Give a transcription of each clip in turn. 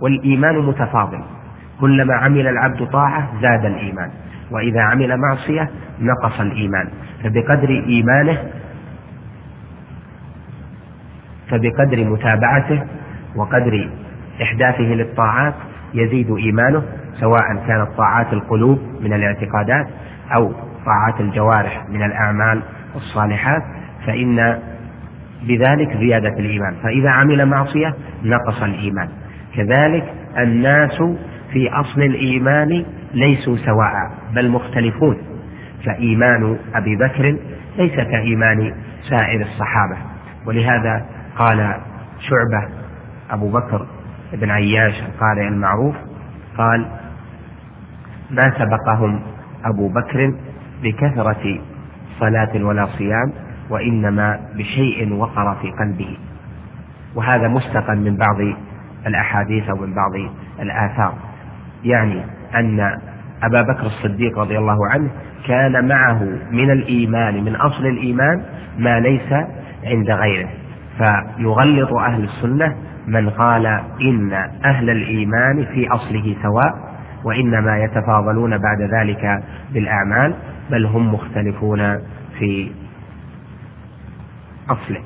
والإيمان متفاضل. كلما عمل العبد طاعة زاد الإيمان وإذا عمل معصية نقص الإيمان. فبقدر إيمانه فبقدر متابعته وقدر إحداثه للطاعات يزيد إيمانه سواء كانت طاعات القلوب من الاعتقادات أو طاعات الجوارح من الأعمال الصالحات فإن بذلك زيادة الإيمان. فإذا عمل معصية نقص الإيمان. كذلك الناس في أصل الإيمان ليسوا سواء بل مختلفون. فإيمان أبي بكر ليس كإيمان سائر الصحابة. ولهذا قال شعبة أبو بكر بن عياش القارئ المعروف قال ما سبقهم أبو بكر بكثرة صلاة ولا صيام وإنما بشيء وقر في قلبه. وهذا مستقى من بعض الأحاديث أو من بعض الآثار. يعني أن أبا بكر الصديق رضي الله عنه كان معه من الإيمان من أصل الإيمان ما ليس عند غيره. فيغلط أهل السنة من قال إن أهل الإيمان في أصله سواء وإنما يتفاضلون بعد ذلك بالأعمال بل هم مختلفون في أصله.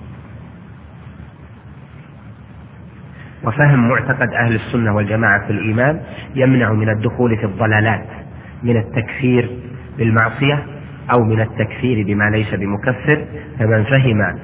وفهم معتقد أهل السنة والجماعة في الإيمان يمنع من الدخول في الضلالات من التكفير بالمعصية أو من التكفير بما ليس بمكفر. فمن فهم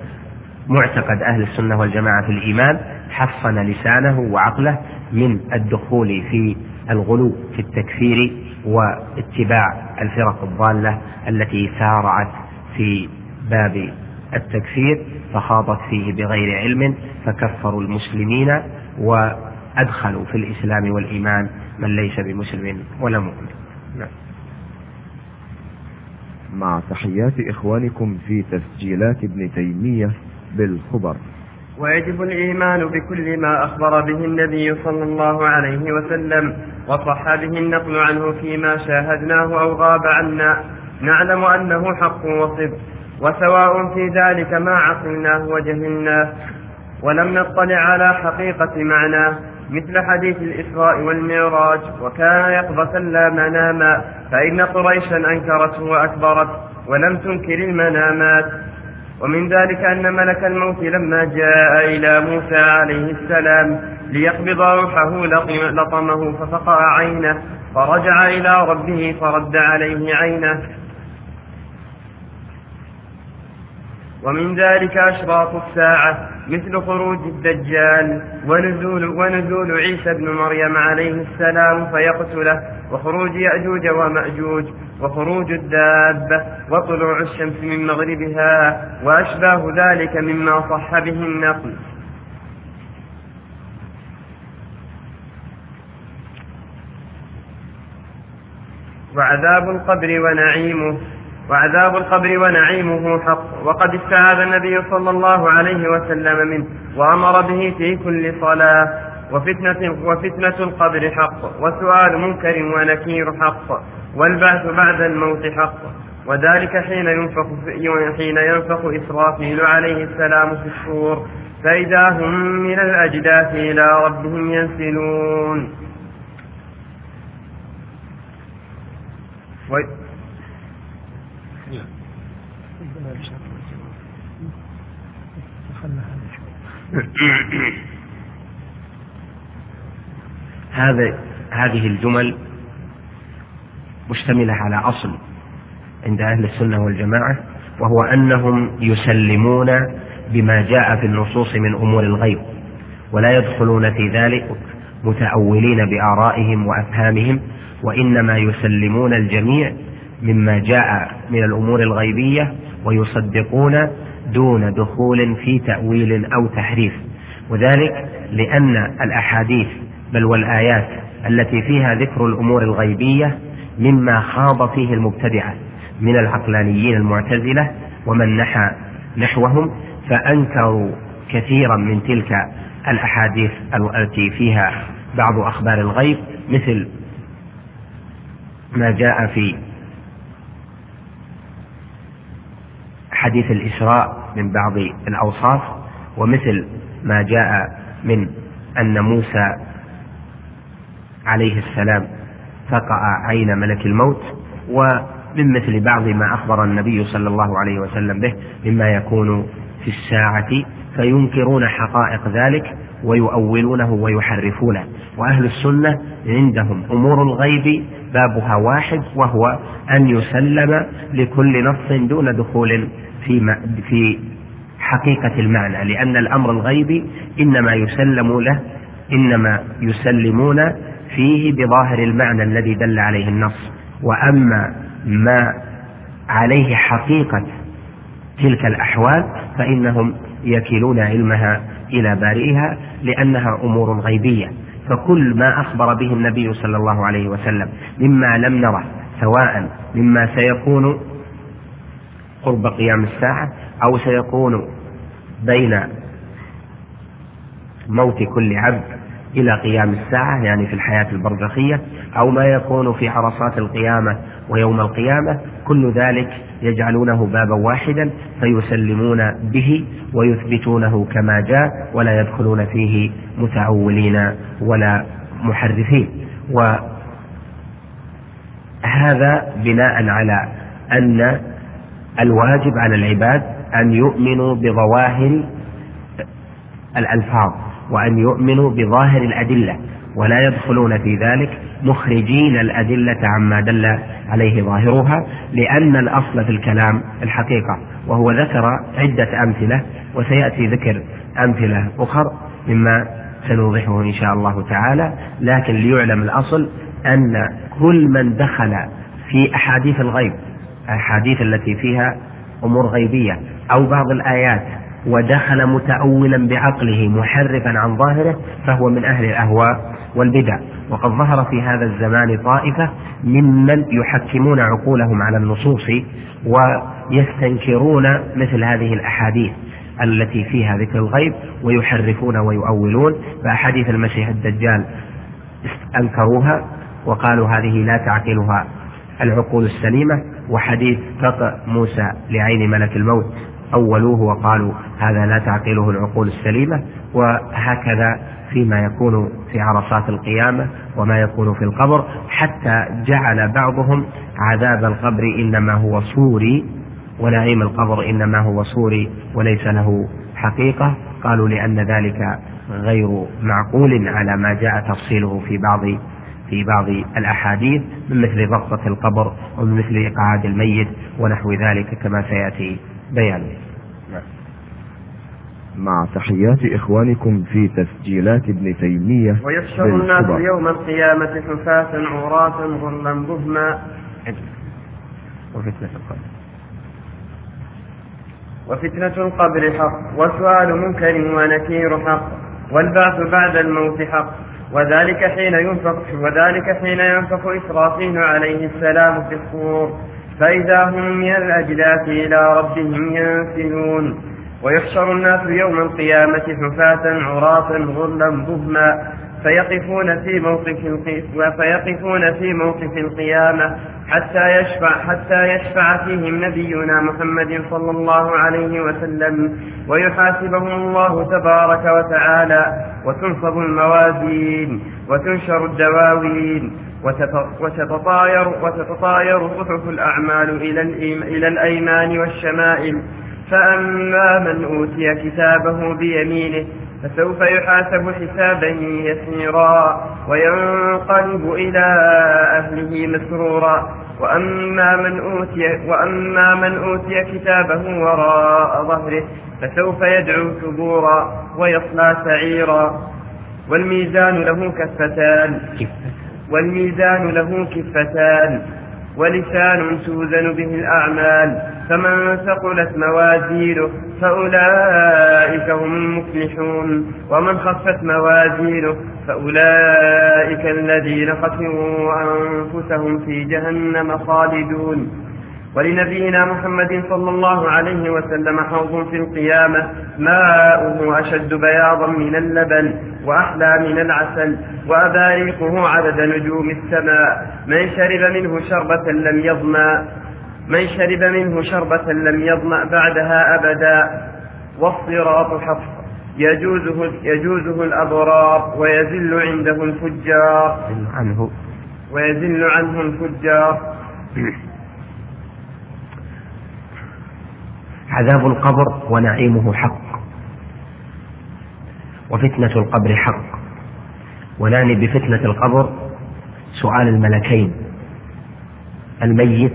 معتقد أهل السنة والجماعة في الإيمان حصن لسانه وعقله من الدخول في الغلو في التكفير واتباع الفرق الضالة التي سارعت في باب التكفير فخاضت فيه بغير علم فكفروا المسلمين وأدخلوا في الإسلام والإيمان من ليس بمسلم ولا مؤمن. نعم. مع تحيات إخوانكم في تسجيلات ابن تيمية بالخبر. ويجب الإيمان بكل ما أخبر به النبي صلى الله عليه وسلم وصح به النقل عنه فيما شاهدناه أو غاب عنا. نعلم أنه حق وصدق وسواء في ذلك ما عقلناه وجهلناه. ولم نطلع على حقيقة معناه مثل حديث الإسراء والمعراج. وكان يقظة لا مناما فإن قريشا أنكرته وأكبرت ولم تنكر المنامات. ومن ذلك أن ملك الموت لما جاء إلى موسى عليه السلام ليقبض روحه لطمه ففقع عينه فرجع إلى ربه فرد عليه عينه. ومن ذلك أشراط الساعة مثل خروج الدجال ونزول, ونزول عيسى بن مريم عليه السلام فيقتله وخروج يأجوج ومأجوج وخروج الدابة وطلوع الشمس من مغربها وأشباه ذلك مما صح به النقل. وعذاب القبر ونعيمه. وعذاب القبر ونعيمه حق. وقد استعاذ النبي صلى الله عليه وسلم منه وأمر به في كل صلاة. وفتنة, وفتنة القبر حق. وسؤال منكر ونكير حق. والبعث بعد الموت حق. وذلك حين ينفخ حين ينفخ إسرافيل عليه السلام في الصور فإذا هم من الأجداث إلى ربهم ينسلون. هذا هذه الجمل مشتملة على أصل عند أهل السنة والجماعة وهو أنهم يسلمون بما جاء في النصوص من أمور الغيب ولا يدخلون في ذلك متأولين بآرائهم وأفهامهم وإنما يسلمون الجميع مما جاء من الأمور الغيبية ويصدقون دون دخول في تأويل أو تحريف. وذلك لأن الأحاديث بل والآيات التي فيها ذكر الأمور الغيبية مما خاض فيه المبتدعة من العقلانيين المعتزلة ومن نحى نحوهم فأنكروا كثيرا من تلك الأحاديث التي فيها بعض أخبار الغيب مثل ما جاء في حديث الإسراء من بعض الأوصاف ومثل ما جاء من أن موسى عليه السلام فقع عين ملك الموت ومن مثل بعض ما أخبر النبي صلى الله عليه وسلم به مما يكون في الساعة فينكرون حقائق ذلك ويؤولونه ويحرفونه. وأهل السنة عندهم أمور الغيب بابها واحد وهو أن يسلم لكل نص دون دخول في في حقيقة المعنى لأن الأمر الغيبي إنما يسلم له إنما يسلمون فيه بظاهر المعنى الذي دل عليه النص. وأما ما عليه حقيقة تلك الأحوال فإنهم يكلون علمها إلى بارئها لأنها أمور غيبية. فكل ما أخبر به النبي صلى الله عليه وسلم مما لم نره سواء مما سيكون قرب قيام الساعة أو سيكون بين موت كل عبد إلى قيام الساعة يعني في الحياة البرزخية أو ما يكون في عرصات القيامة ويوم القيامة كل ذلك يجعلونه بابا واحدا فيسلمون به ويثبتونه كما جاء ولا يدخلون فيه متعولين ولا محرفين. وهذا بناء على أن الواجب على العباد أن يؤمنوا بظواهر الألفاظ وأن يؤمنوا بظاهر الأدلة ولا يدخلون في ذلك مخرجين الأدلة عما دل عليه ظاهرها لأن الأصل في الكلام الحقيقة وهو ذكر عدة أمثلة وسيأتي ذكر أمثلة أخر مما سنوضحه إن شاء الله تعالى لكن ليعلم الأصل أن كل من دخل في أحاديث الغيب الأحاديث التي فيها أمور غيبية أو بعض الآيات ودخل متأولا بعقله محرفا عن ظاهره فهو من أهل الأهواء والبدع. وقد ظهر في هذا الزمان طائفة ممن يحكمون عقولهم على النصوص ويستنكرون مثل هذه الأحاديث التي فيها ذكر الغيب ويحرفون ويؤولون. فأحاديث المسيح الدجال أنكروها وقالوا هذه لا تعقلها العقول السليمة. وحديث فقع موسى لعين ملك الموت. أولوه وقالوا هذا لا تعقله العقول السليمة وهكذا فيما يكون في عرصات القيامة وما يكون في القبر. حتى جعل بعضهم عذاب القبر إنما هو صوري ونعيم القبر إنما هو صوري وليس له حقيقة. قالوا لأن ذلك غير معقول على ما جاء تفصيله في بعض في بعض الأحاديث من مثل ضغطة القبر ومن مثل إقعاد الميت ونحو ذلك كما سيأتي بيانه. مع تحيات إخوانكم في تسجيلات ابن تيمية ويحشر الناس يوم القيامة حفاة عراة غرلا بهما. وفتنة القبر. وفتنة القبر حق وسؤال منكر ونكير حق والبعث بعد الموت حق. وذلك حين ينفخ وذلك حين ينفخ إسرافيل عليه السلام في الصور. فإذا هم من الأجداث إلى ربهم ينسلون. ويحشر الناس يوم القيامة حفاة عراة غرلا بهما فيقفون في موقف فيقفون في موقف القيامة حتى يشفع حتى يشفع فيهم نبينا محمد صلى الله عليه وسلم. ويحاسبهم الله تبارك وتعالى وتنصب الموازين وتنشر الدواوين وتتطاير وتتطاير صحف الأعمال إلى إلى الأيمان والشمائل. فأما من أوتي كتابه بيمينه فسوف يحاسب حسابا يسيرا وينقلب إلى أهله مسرورا وأما من أوتي وأما من أوتي كتابه وراء ظهره فسوف يدعو ثبورا ويصلى سعيرا. والميزان له كفتان. والميزان له كفتان. ولسان توزن به الأعمال فمن ثقلت موازينه فأولئك هم المفلحون. ومن خفت موازينه فأولئك الذين خسروا أنفسهم في جهنم خالدون. ولنبينا محمد صلى الله عليه وسلم حوض في القيامة ماؤه أشد بياضا من اللبن وأحلى من العسل وأباريقه عدد نجوم السماء. من شرب منه شربة لم يظمأ من شرب منه شربة لم يظمأ بعدها أبدا. والصراط حفظ يجوزه يجوزه الأبرار ويزل عنده الفجار. عنه. ويزل عنه الفجار. عذاب القبر ونعيمه حق. وفتنة القبر حق. ونعني بفتنة القبر سؤال الملكين. الميت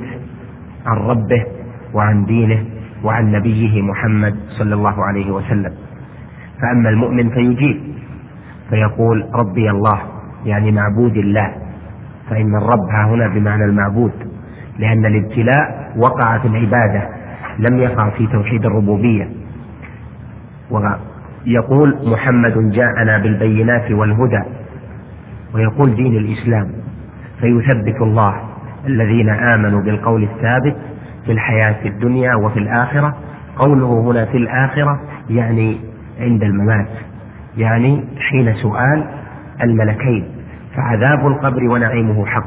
عن ربه وعن دينه وعن نبيه محمد صلى الله عليه وسلم. فأما المؤمن فيجيب. فيقول ربي الله يعني معبود الله. فإن الرب ها هنا بمعنى المعبود لأن الابتلاء وقع في العبادة. لم يقع في توحيد الربوبية. ويقول محمد جاءنا بالبينات والهدى ويقول دين الإسلام فيثبت الله الذين آمنوا بالقول الثابت في الحياة الدنيا وفي الآخرة. قوله هنا في الآخرة يعني عند الممات يعني حين سؤال الملكين. فعذاب القبر ونعيمه حق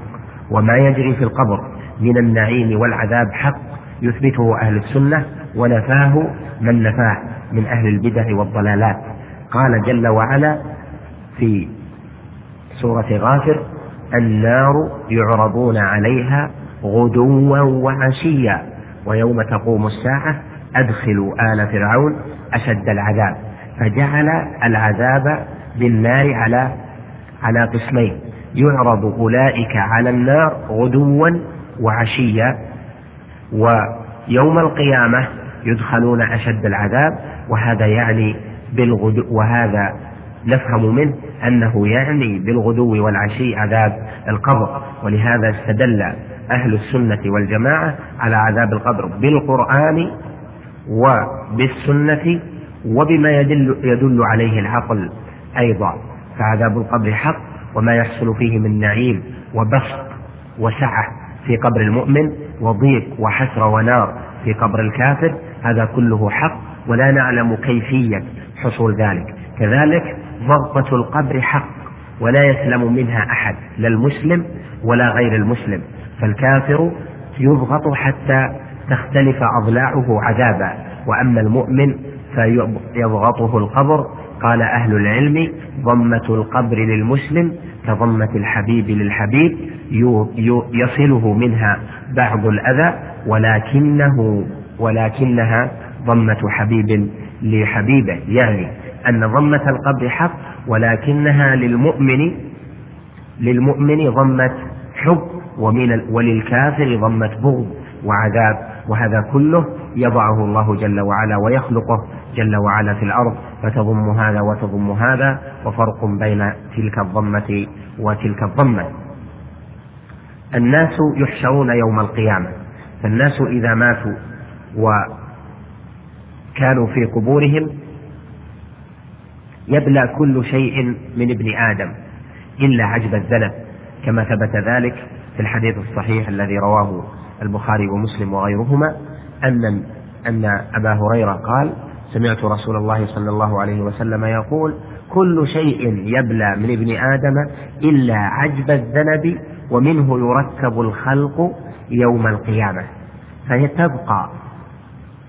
وما يجري في القبر من النعيم والعذاب حق. يثبته أهل السنة ونفاه من نفاه من أهل البدع والضلالات. قال جل وعلا في سورة غافر النار يعرضون عليها غدوا وعشيا ويوم تقوم الساعة أدخلوا آل فرعون أشد العذاب. فجعل العذاب بالنار على على قسمين يعرض أولئك على النار غدوا وعشيا ويوم القيامة يدخلون أشد العذاب وهذا يعني بالغدو وهذا نفهم منه أنه يعني بالغدو والعشي عذاب القبر. ولهذا استدل أهل السنة والجماعة على عذاب القبر بالقرآن وبالسنة وبما يدل, يدل عليه العقل أيضا. فعذاب القبر حق وما يحصل فيه من نعيم وبسط وسعة في قبر المؤمن. وضيق وحسرة ونار في قبر الكافر هذا كله حق ولا نعلم كيفية حصول ذلك. كذلك ضغطة القبر حق ولا يسلم منها أحد لا المسلم ولا غير المسلم. فالكافر يضغط حتى تختلف أضلاعه عذابا وأما المؤمن فيضغطه القبر. قال أهل العلم ضمة القبر للمسلم كضمة الحبيب للحبيب يصله منها بعض الأذى ولكنه ولكنها ضمة حبيب لحبيبه. يعني أن ضمة القبر حق ولكنها للمؤمن للمؤمن ضمة حب ومن وللكافر ضمة بغض وعذاب. وهذا كله يضعه الله جل وعلا ويخلقه جل وعلا في الأرض. فتضم هذا وتضم هذا وفرق بين تلك الضمة وتلك الضمة. الناس يحشرون يوم القيامة. فالناس إذا ماتوا وكانوا في قبورهم يبلى كل شيء من ابن آدم إلا عجب الذنب كما ثبت ذلك في الحديث الصحيح الذي رواه البخاري ومسلم وغيرهما أن أن أبا هريرة قال سمعت رسول الله صلى الله عليه وسلم يقول كل شيء يبلى من ابن آدم إلا عجب الذنب ومنه يركب الخلق يوم القيامة فهي تبقى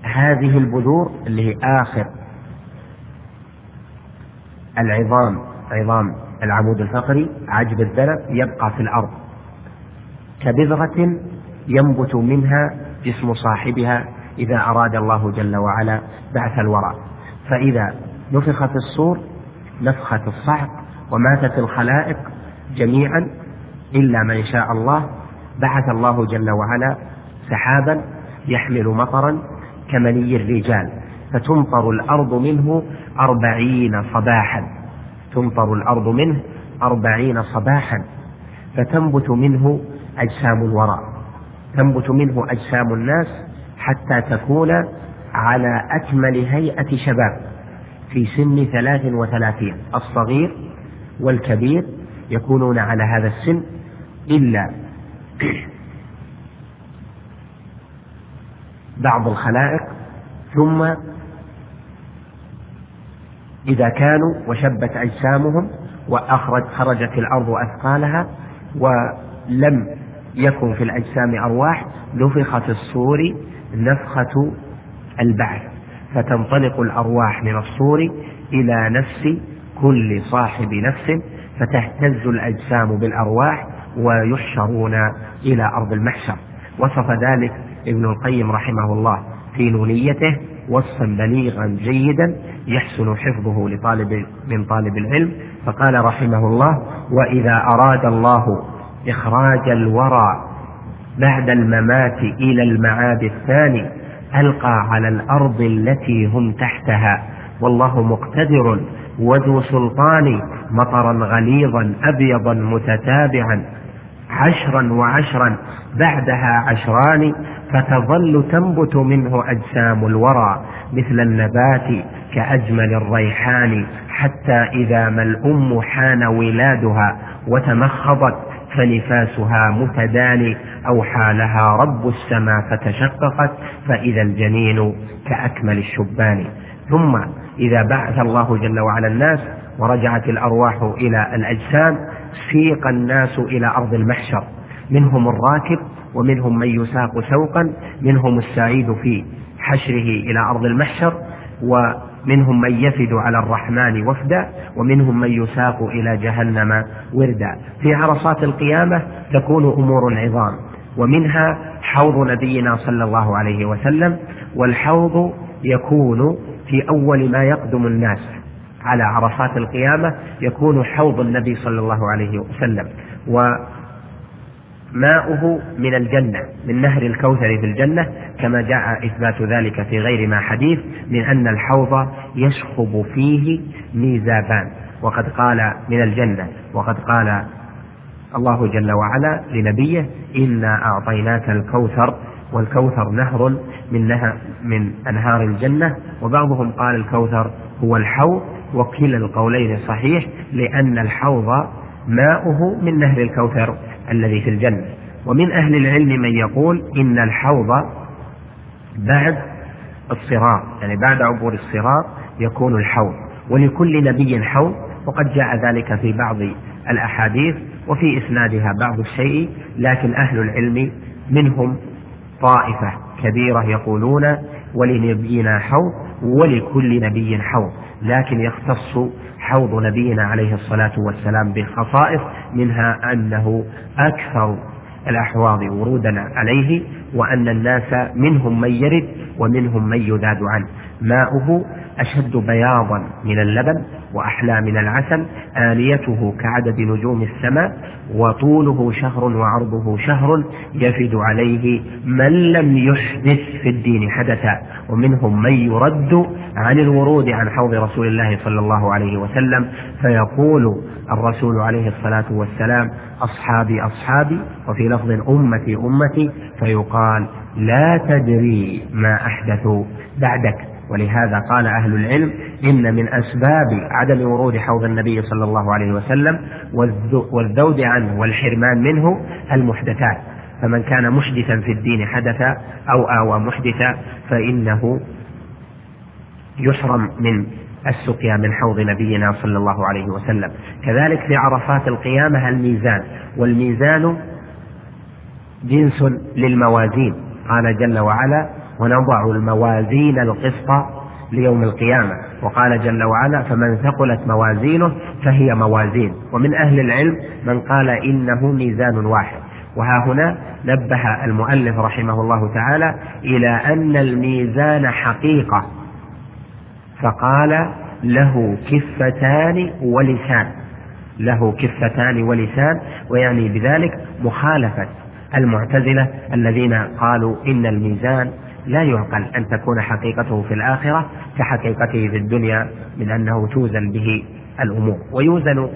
هذه البذور اللي هي آخر العظام عظام العمود الفقري عجب الذنب يبقى في الأرض. كبذرة ينبت منها جسم صاحبها إذا أراد الله جل وعلا بعث الورى. فإذا نفخ في الصور نفخة الصعق وماتت الخلائق جميعا إلا من شاء الله بعث الله جل وعلا سحابا يحمل مطرا كمني الرجال فتمطر الأرض منه أربعين صباحا تمطر الأرض منه أربعين صباحا فتنبت منه أجسام الورى تنبت منه أجسام الناس حتى تكون على أكمل هيئة شباب في سن ثلاث وثلاثين الصغير والكبير يكونون على هذا السن إلا بعض الخلائق ثم إذا كانوا وشبت أجسامهم وأخرج خرجت الأرض أثقالها ولم يكن في الأجسام أرواح نفخ في الصور نفخة البعث فتنطلق الأرواح من الصور إلى نفس كل صاحب نفس فتهتز الأجسام بالأرواح ويحشرون إلى أرض المحشر. وصف ذلك ابن القيم رحمه الله في نونيته وصفا بليغا جيدا يحسن حفظه لطالب من طالب العلم. فقال رحمه الله وإذا أراد الله إخراج الورى بعد الممات إلى المعاد الثاني ألقى على الأرض التي هم تحتها. والله مقتدر وذو سلطان مطرا غليظا أبيضا متتابعا. عشرا وعشرا بعدها عشران فتظل تنبت منه أجسام الورى مثل النبات كأجمل الريحان حتى إذا ما الأم حان ولادها وتمخضت فنفاسها متداني أوحى لها رب السماء فتشققت فإذا الجنين كأكمل الشبان. ثم إذا بعث الله جل وعلا الناس ورجعت الأرواح إلى الأجسام سيق الناس إلى أرض المحشر. منهم الراكب ومنهم من يساق سوقا منهم السعيد في حشره إلى أرض المحشر ومنهم من يفد على الرحمن وفدا ومنهم من يساق إلى جهنم وردا. في عرصات القيامة تكون أمور عظام ومنها حوض نبينا صلى الله عليه وسلم والحوض يكون في أول ما يقدم الناس. على عرصات القيامة يكون حوض النبي صلى الله عليه وسلم وماؤه من الجنة من نهر الكوثر في الجنة كما جاء إثبات ذلك في غير ما حديث من أن الحوض يشخب فيه ميزابان وقد قال من الجنة وقد قال الله جل وعلا لنبيه إنا أعطيناك الكوثر والكوثر نهر من نهر من أنهار الجنة وبعضهم قال الكوثر هو الحوض وكلا القولين صحيح لأن الحوض ماؤه من نهر الكوثر الذي في الجنة. ومن أهل العلم من يقول إن الحوض بعد الصراط يعني بعد عبور الصراط يكون الحوض. ولكل نبي حوض وقد جاء ذلك في بعض الأحاديث وفي إسنادها بعض الشيء لكن أهل العلم منهم طائفة كبيرة يقولون ولنبينا حوض ولكل نبي حوض لكن يختص حوض نبينا عليه الصلاة والسلام بخصائص منها أنه أكثر الأحواض ورودا عليه وأن الناس منهم من يرد ومنهم من يذاد عنه. ماؤه أشد بياضا من اللبن وأحلى من العسل آنيته كعدد نجوم السماء وطوله شهر وعرضه شهر يفد عليه من لم يحدث في الدين حدثا ومنهم من يرد عن الورود عن حوض رسول الله صلى الله عليه وسلم فيقول الرسول عليه الصلاة والسلام أصحابي أصحابي وفي لفظ أمتي أمتي فيقال لا تدري ما أحدثوا بعدك. ولهذا قال أهل العلم إن من أسباب عدم ورود حوض النبي صلى الله عليه وسلم والذود عنه والحرمان منه المحدثات. فمن كان محدثا في الدين حدثا أو آوى محدثا فإنه يحرم من السقيا من حوض نبينا صلى الله عليه وسلم. كذلك في عرفات القيامة الميزان. والميزان جنس للموازين. قال جل وعلا ونضع الموازين القسط ليوم القيامة. وقال جل وعلا فمن ثقلت موازينه فهي موازين. ومن أهل العلم من قال إنه ميزان واحد. وها هنا نبه المؤلف رحمه الله تعالى إلى أن الميزان حقيقة. فقال له كفتان ولسان. له كفتان ولسان ويعني بذلك مخالفة المعتزلة الذين قالوا إن الميزان لا يعقل أن تكون حقيقته في الآخرة كحقيقته في الدنيا من أنه توزن به الأمور. ويوزن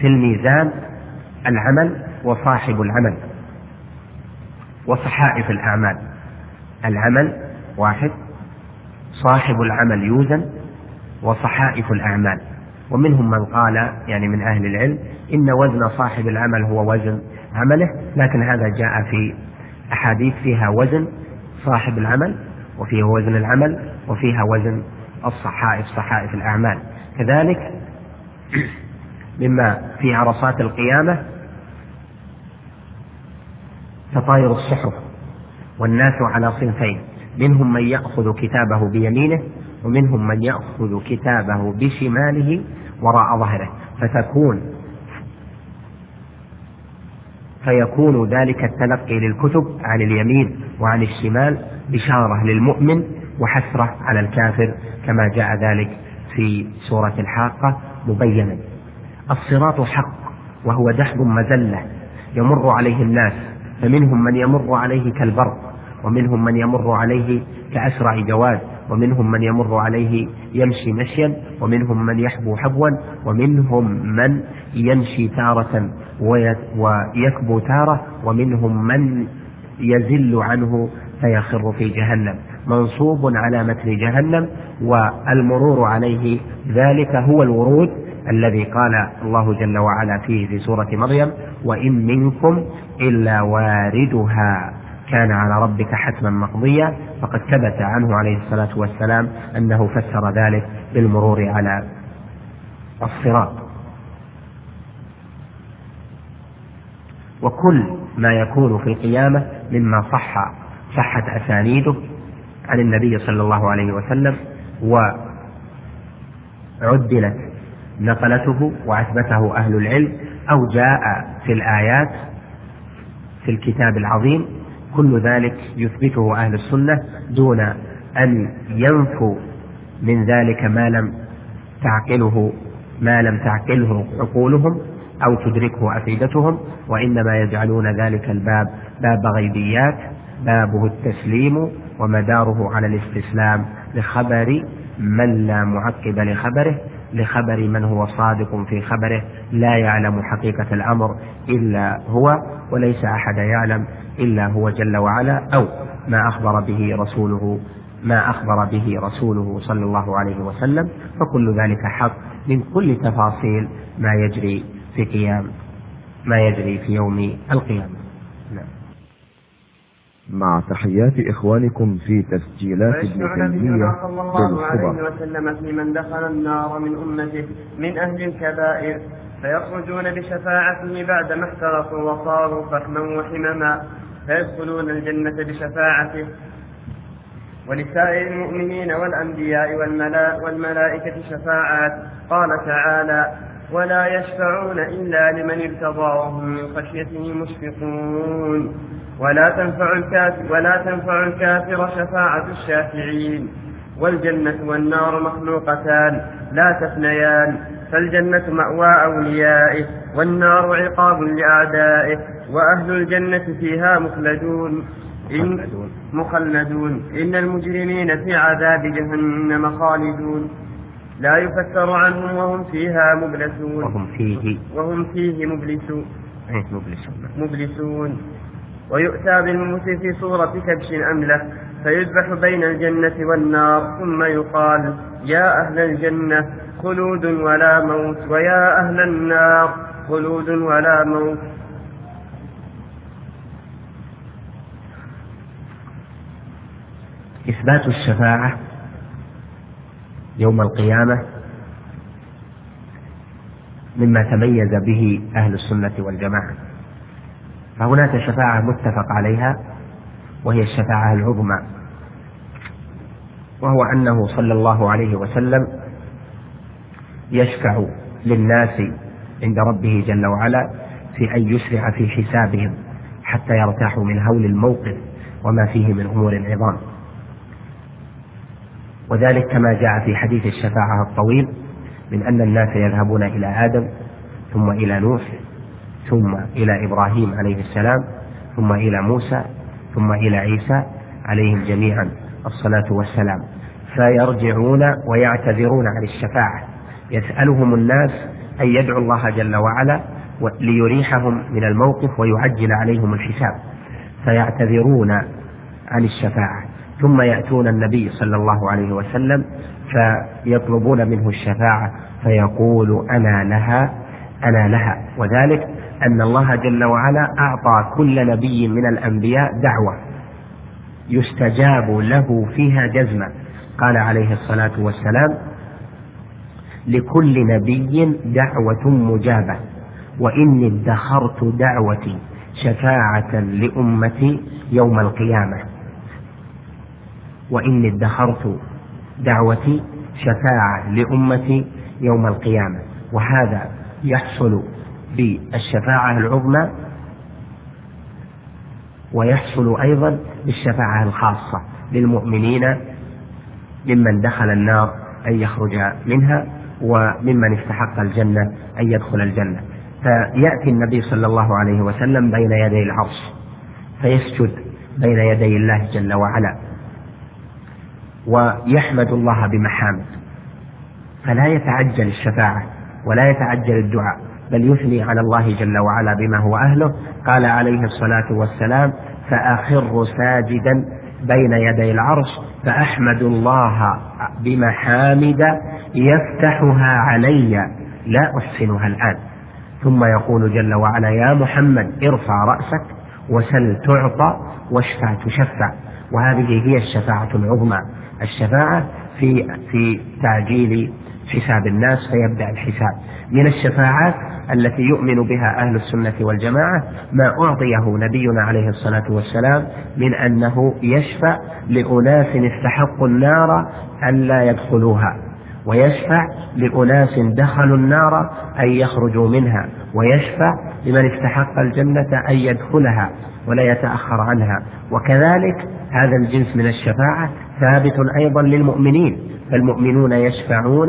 في الميزان العمل وصاحب العمل وصحائف الأعمال. العمل واحد صاحب العمل يوزن وصحائف الأعمال. ومنهم من قال يعني من أهل العلم إن وزن صاحب العمل هو وزن عمله لكن هذا جاء في أحاديث فيها وزن صاحب العمل وفيها وزن العمل وفيها وزن الصحائف صحائف الأعمال. كذلك مما في عرصات القيامة تطاير الصحف والناس على صنفين. منهم من يأخذ كتابه بيمينه ومنهم من يأخذ كتابه بشماله وراء ظهره. فتكون فيكون ذلك التلقي للكتب عن اليمين وعن الشمال بشارة للمؤمن وحسرة على الكافر كما جاء ذلك في سورة الحاقة مبينا. الصراط حق وهو دحض مزلة يمر عليه الناس فمنهم من يمر عليه كالبرق ومنهم من يمر عليه كأسرع جواد ومنهم من يمر عليه يمشي مشيا ومنهم من يحبو حبوا ومنهم من يمشي تارة ويكبو تارة ومنهم من يزل عنه فيخر في جهنم. منصوب على متن جهنم والمرور عليه ذلك هو الورود الذي قال الله جل وعلا فيه في سورة مريم وإن منكم إلا واردها كان على ربك حتما مقضيا فقد ثبت عنه عليه الصلاة والسلام أنه فسر ذلك بالمرور على الصراط. وكل ما يكون في القيامة مما صح صحت أسانيده عن النبي صلى الله عليه وسلم وعدلت نقلته وأثبته أهل العلم أو جاء في الآيات في الكتاب العظيم. كل ذلك يثبته أهل السنة دون أن ينفوا من ذلك ما لم تعقله ما لم تعقله عقولهم. أو تدركه أفئدتهم وإنما يجعلون ذلك الباب باب غيبيات بابه التسليم ومداره على الاستسلام لخبر من لا معقب لخبره لخبر من هو صادق في خبره لا يعلم حقيقة الأمر إلا هو وليس أحد يعلم إلا هو جل وعلا أو ما أخبر به رسوله ما أخبر به رسوله صلى الله عليه وسلم فكل ذلك حق من كل تفاصيل ما يجري في قيام ما يجري في يوم القيامة. نعم. مع تحيات إخوانكم في تسجيلات ابن تيمية صلى الله عليه وسلم في من دخل النار من أمته من أهل الكبائر. فيخرجون بشفاعته بعدما احترقوا وصاروا فحما وحمما. فيدخلون الجنة بشفاعته. ولسائر المؤمنين والأنبياء والملائكة شفاعات. قال تعالى ولا يشفعون إلا لمن ارتضى وهم من خشيته مشفقون. ولا تنفع الكافر ولا تنفع الكافر شفاعة الشافعين. والجنة والنار مخلوقتان لا تفنيان. فالجنة مأوى أوليائه والنار عقاب لأعدائه. وأهل الجنة فيها مخلدون. إن مخلدون. إن المجرمين في عذاب جهنم خالدون. لا يفتر عنهم وهم فيها مبلسون. وهم فيه. وهم فيه مبلسون. إيه، مبلسون. مبلسون. ويؤتى بالموت في صورة كبش أملة فيذبح بين الجنة والنار ثم يقال يا أهل الجنة خلود ولا موت. ويا أهل النار خلود ولا موت. إثبات الشفاعة يوم القيامة مما تميز به أهل السنة والجماعة. فهناك شفاعة متفق عليها وهي الشفاعة العظمى وهو أنه صلى الله عليه وسلم يشفع للناس عند ربه جل وعلا في أن يسرع في حسابهم حتى يرتاحوا من هول الموقف وما فيه من أمور العظام وذلك كما جاء في حديث الشفاعة الطويل من أن الناس يذهبون إلى آدم ثم إلى نوح ثم إلى إبراهيم عليه السلام ثم إلى موسى ثم إلى عيسى عليهم جميعا الصلاة والسلام. فيرجعون ويعتذرون عن الشفاعة. يسألهم الناس أن يدعوا الله جل وعلا ليريحهم من الموقف ويعجل عليهم الحساب. فيعتذرون عن الشفاعة. ثم يأتون النبي صلى الله عليه وسلم فيطلبون منه الشفاعة فيقول أنا لها أنا لها. وذلك أن الله جل وعلا أعطى كل نبي من الأنبياء دعوة يستجاب له فيها جزما. قال عليه الصلاة والسلام لكل نبي دعوة مجابة وإني ادخرت دعوتي شفاعة لأمتي يوم القيامة. وإني ادخرت دعوتي شفاعة لأمتي يوم القيامة وهذا يحصل بالشفاعة العظمى ويحصل أيضا بالشفاعة الخاصة للمؤمنين ممن دخل النار أن يخرج منها وممن استحق الجنة أن يدخل الجنة. فيأتي النبي صلى الله عليه وسلم بين يدي العرش فيسجد بين يدي الله جل وعلا. ويحمد الله بمحامد. فلا يتعجل الشفاعة ولا يتعجل الدعاء بل يثني على الله جل وعلا بما هو أهله. قال عليه الصلاة والسلام فأخر ساجدا بين يدي العرش فأحمد الله بمحامد يفتحها علي لا أحسنها الآن. ثم يقول جل وعلا يا محمد ارفع رأسك وسل تعطى واشفع تشفع. وهذه هي الشفاعة العظمى. الشفاعة في في تعجيل حساب الناس فيبدأ الحساب. من الشفاعات التي يؤمن بها أهل السنة والجماعة ما أعطيه نبينا عليه الصلاة والسلام من أنه يشفع لأناس استحقوا النار ألا يدخلوها. ويشفع لأناس دخلوا النار أن يخرجوا منها ويشفع لمن استحق الجنة أن يدخلها ولا يتأخر عنها. وكذلك هذا الجنس من الشفاعة ثابت أيضا للمؤمنين فالمؤمنون يشفعون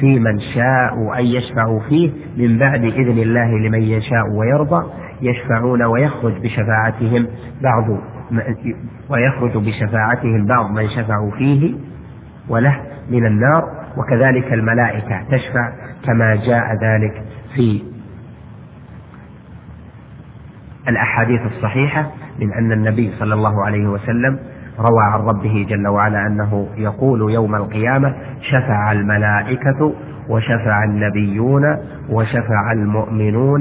في من شاءوا أن يشفعوا فيه من بعد إذن الله لمن يشاء ويرضى يشفعون ويخرج بشفاعتهم بعض ويخرج بشفاعتهم بعض من شفعوا فيه وله من النار. وكذلك الملائكة تشفع كما جاء ذلك في الأحاديث الصحيحة من أن النبي صلى الله عليه وسلم روى عن ربه جل وعلا أنه يقول يوم القيامة شفع الملائكة وشفع النبيون وشفع المؤمنون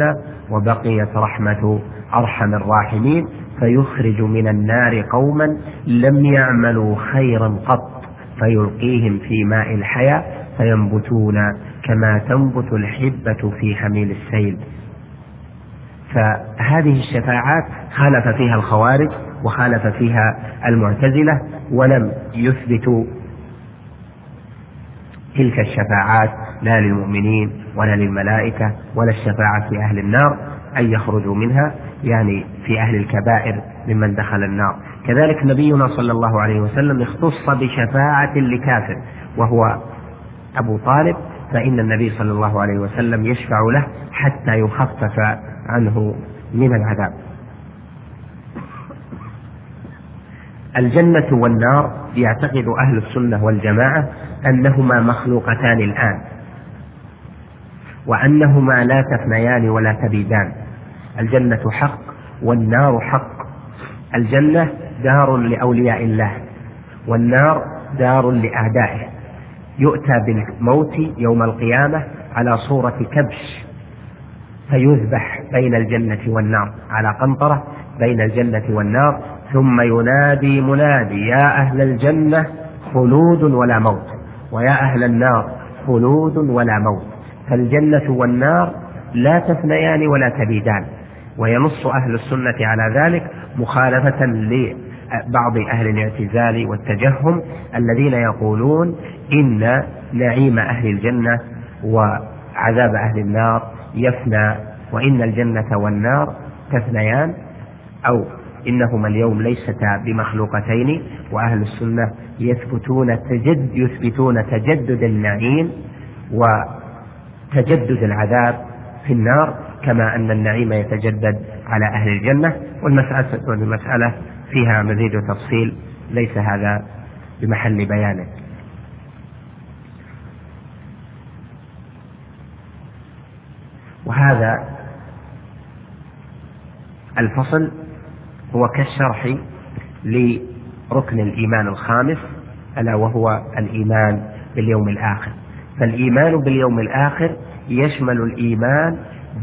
وبقيت رحمة أرحم الراحمين فيخرج من النار قوما لم يعملوا خيرا قط. فيلقيهم في ماء الحياة فينبتون كما تنبت الحبة في حميل السيل. فهذه الشفاعات خالف فيها الخوارج وخالف فيها المعتزلة ولم يثبتوا تلك الشفاعات لا للمؤمنين ولا للملائكة ولا الشفاعة في أهل النار أن يخرجوا منها يعني في أهل الكبائر ممن دخل النار. كذلك نبينا صلى الله عليه وسلم اختص بشفاعة لكافر وهو أبو طالب فإن النبي صلى الله عليه وسلم يشفع له حتى يخفف عنه من العذاب. الجنة والنار يعتقد أهل السنة والجماعة أنهما مخلوقتان الآن وأنهما لا تفنيان ولا تبيدان. الجنة حق والنار حق. الجنة دار لأولياء الله والنار دار لأعدائه. يؤتى بالموت يوم القيامة على صورة كبش فيذبح بين الجنة والنار على قنطرة بين الجنة والنار ثم ينادي منادي يا أهل الجنة خلود ولا موت. ويا أهل النار خلود ولا موت. فالجنة والنار لا تفنيان ولا تبيدان. وينص أهل السنة على ذلك مخالفة لبعض أهل الاعتزال والتجهم الذين يقولون إن نعيم أهل الجنة وعذاب أهل النار يفنى وإن الجنة والنار تفنيان أو إنهما اليوم ليستا بمخلوقتين وأهل السنة يثبتون تجد يثبتون تجدد النعيم وتجدد العذاب في النار كما أن النعيم يتجدد على أهل الجنة. والمسألة والمسألة فيها مزيد تفصيل ليس هذا بمحل بيانه. وهذا الفصل هو كالشرح لركن الإيمان الخامس ألا وهو الإيمان باليوم الآخر. فالإيمان باليوم الآخر يشمل الإيمان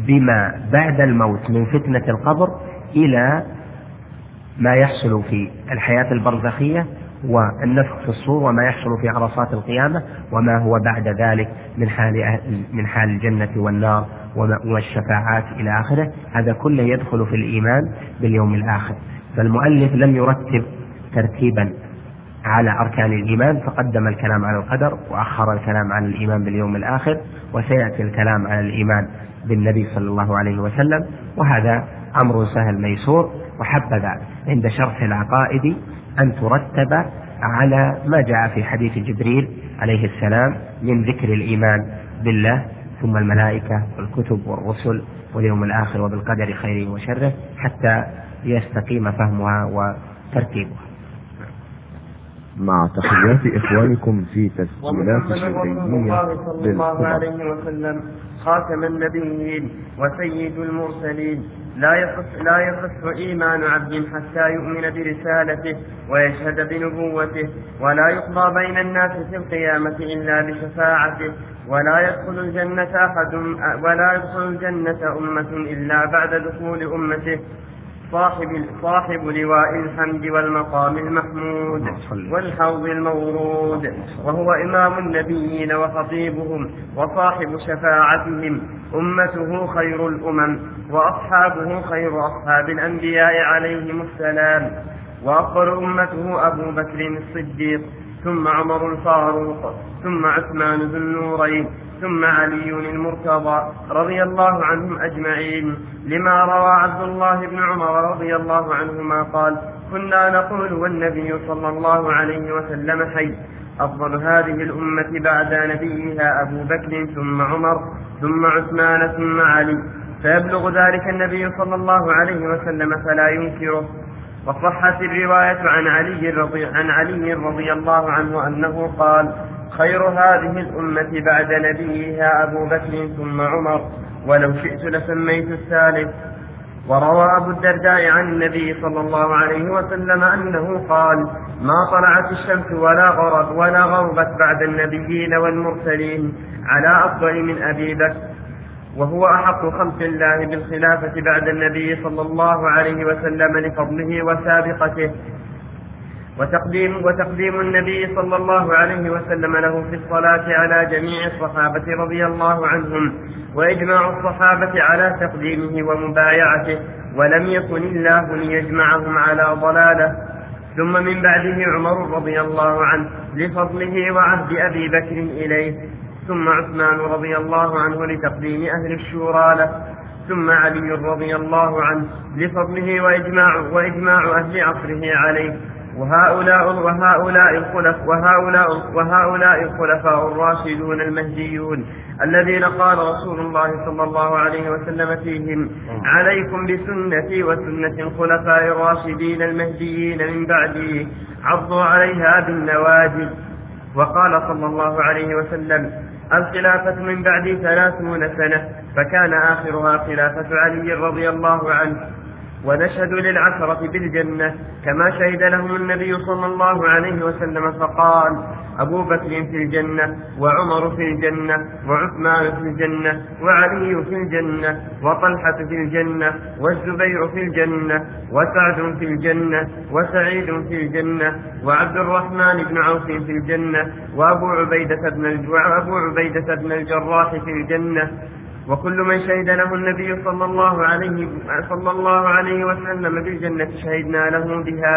بما بعد الموت من فتنة القبر إلى ما يحصل في الحياة البرزخية والنفخ في الصور وما يحصل في عرصات القيامة وما هو بعد ذلك من حال من حال الجنة والنار والشفاعات إلى آخره. هذا كله يدخل في الإيمان باليوم الآخر. فالمؤلف لم يرتب ترتيبا على أركان الإيمان فقدم الكلام على القدر وأخر الكلام عن الإيمان باليوم الآخر وسيأتي الكلام على الإيمان بالنبي صلى الله عليه وسلم وهذا أمر سهل ميسور وحبذا عند شرح العقائد أن ترتب على ما جاء في حديث جبريل عليه السلام من ذكر الإيمان بالله ثم الملائكة والكتب والرسل واليوم الآخر وبالقدر خيره وشره حتى يستقيم فهمها وترتيبها. مع تحيات إخوانكم في تسجيلات الشيخية صلى الله عليه وسلم خاتم النبيين وسيد المرسلين. لا يخص لا يخص إيمان عبد حتى يؤمن برسالته ويشهد بنبوته ولا يقضى بين الناس في القيامة إلا بشفاعته. ولا يدخل الجنة أحد ولا يدخل الجنة أمة إلا بعد دخول أمته. صاحب صاحب لواء الحمد والمقام المحمود والحوض المورود وهو إمام النبيين وخطيبهم وصاحب شفاعتهم. أمته خير الأمم وأصحابه خير أصحاب الأنبياء عليهم السلام. وأفضل أمته أبو بكر الصديق ثم عمر الفاروق ثم عثمان ذو النورين ثم علي المرتضى رضي الله عنهم أجمعين. لما روى عبد الله بن عمر رضي الله عنهما قال كنا نقول والنبي صلى الله عليه وسلم حي. أفضل هذه الأمة بعد نبيها أبو بكر ثم عمر ثم عثمان ثم علي. فيبلغ ذلك النبي صلى الله عليه وسلم فلا ينكره. وصحت الرواية عن علي رضي عن علي رضي الله عنه أنه قال خير هذه الأمة بعد نبيها أبو بكر ثم عمر ولو شئت لسميت الثالث. وروى أبو الدرداء عن النبي صلى الله عليه وسلم أنه قال ما طلعت الشمس ولا غرب ولا غربت بعد النبيين والمرسلين على أفضل من أبي بكر. وهو أحق خلق الله بالخلافة بعد النبي صلى الله عليه وسلم لفضله وسابقته. وتقديم وتقديم النبي صلى الله عليه وسلم له في الصلاة على جميع الصحابة رضي الله عنهم وإجماع الصحابة على تقديمه ومبايعته ولم يكن الله ليجمعهم على ضلالة. ثم من بعده عمر رضي الله عنه لفضله وعهد أبي بكر إليه. ثم عثمان رضي الله عنه لتقديم أهل الشورى له ثم علي رضي الله عنه لفضله وإجماع, وإجماع أهل عصره عليه. وهؤلاء وهؤلاء الخلف وهؤلاء وهؤلاء الخلفاء الراشدون المهديون الذين قال رسول الله صلى الله عليه وسلم فيهم عليكم بسنتي وسنة الخلفاء الراشدين المهديين من بعدي عضوا عليها بالنواجذ. وقال صلى الله عليه وسلم الخلافة من بعدي ثلاثون سنة فكان آخرها خلافة علي رضي الله عنه. ونشهد للعشرة بالجنة كما شهد لهم النبي صلى الله عليه وسلم فقال أبو بكر في الجنة وعمر في الجنة وعثمان في الجنة وعلي في الجنة وطلحة في الجنة والزبير في الجنة وسعد في الجنة وسعيد في الجنة وعبد الرحمن بن عوف في الجنة وأبو عبيدة بن وأبو عبيدة بن الجراح في الجنة وكل من شهد له النبي صلى الله عليه صلى الله عليه وسلم بالجنة شهدنا له بها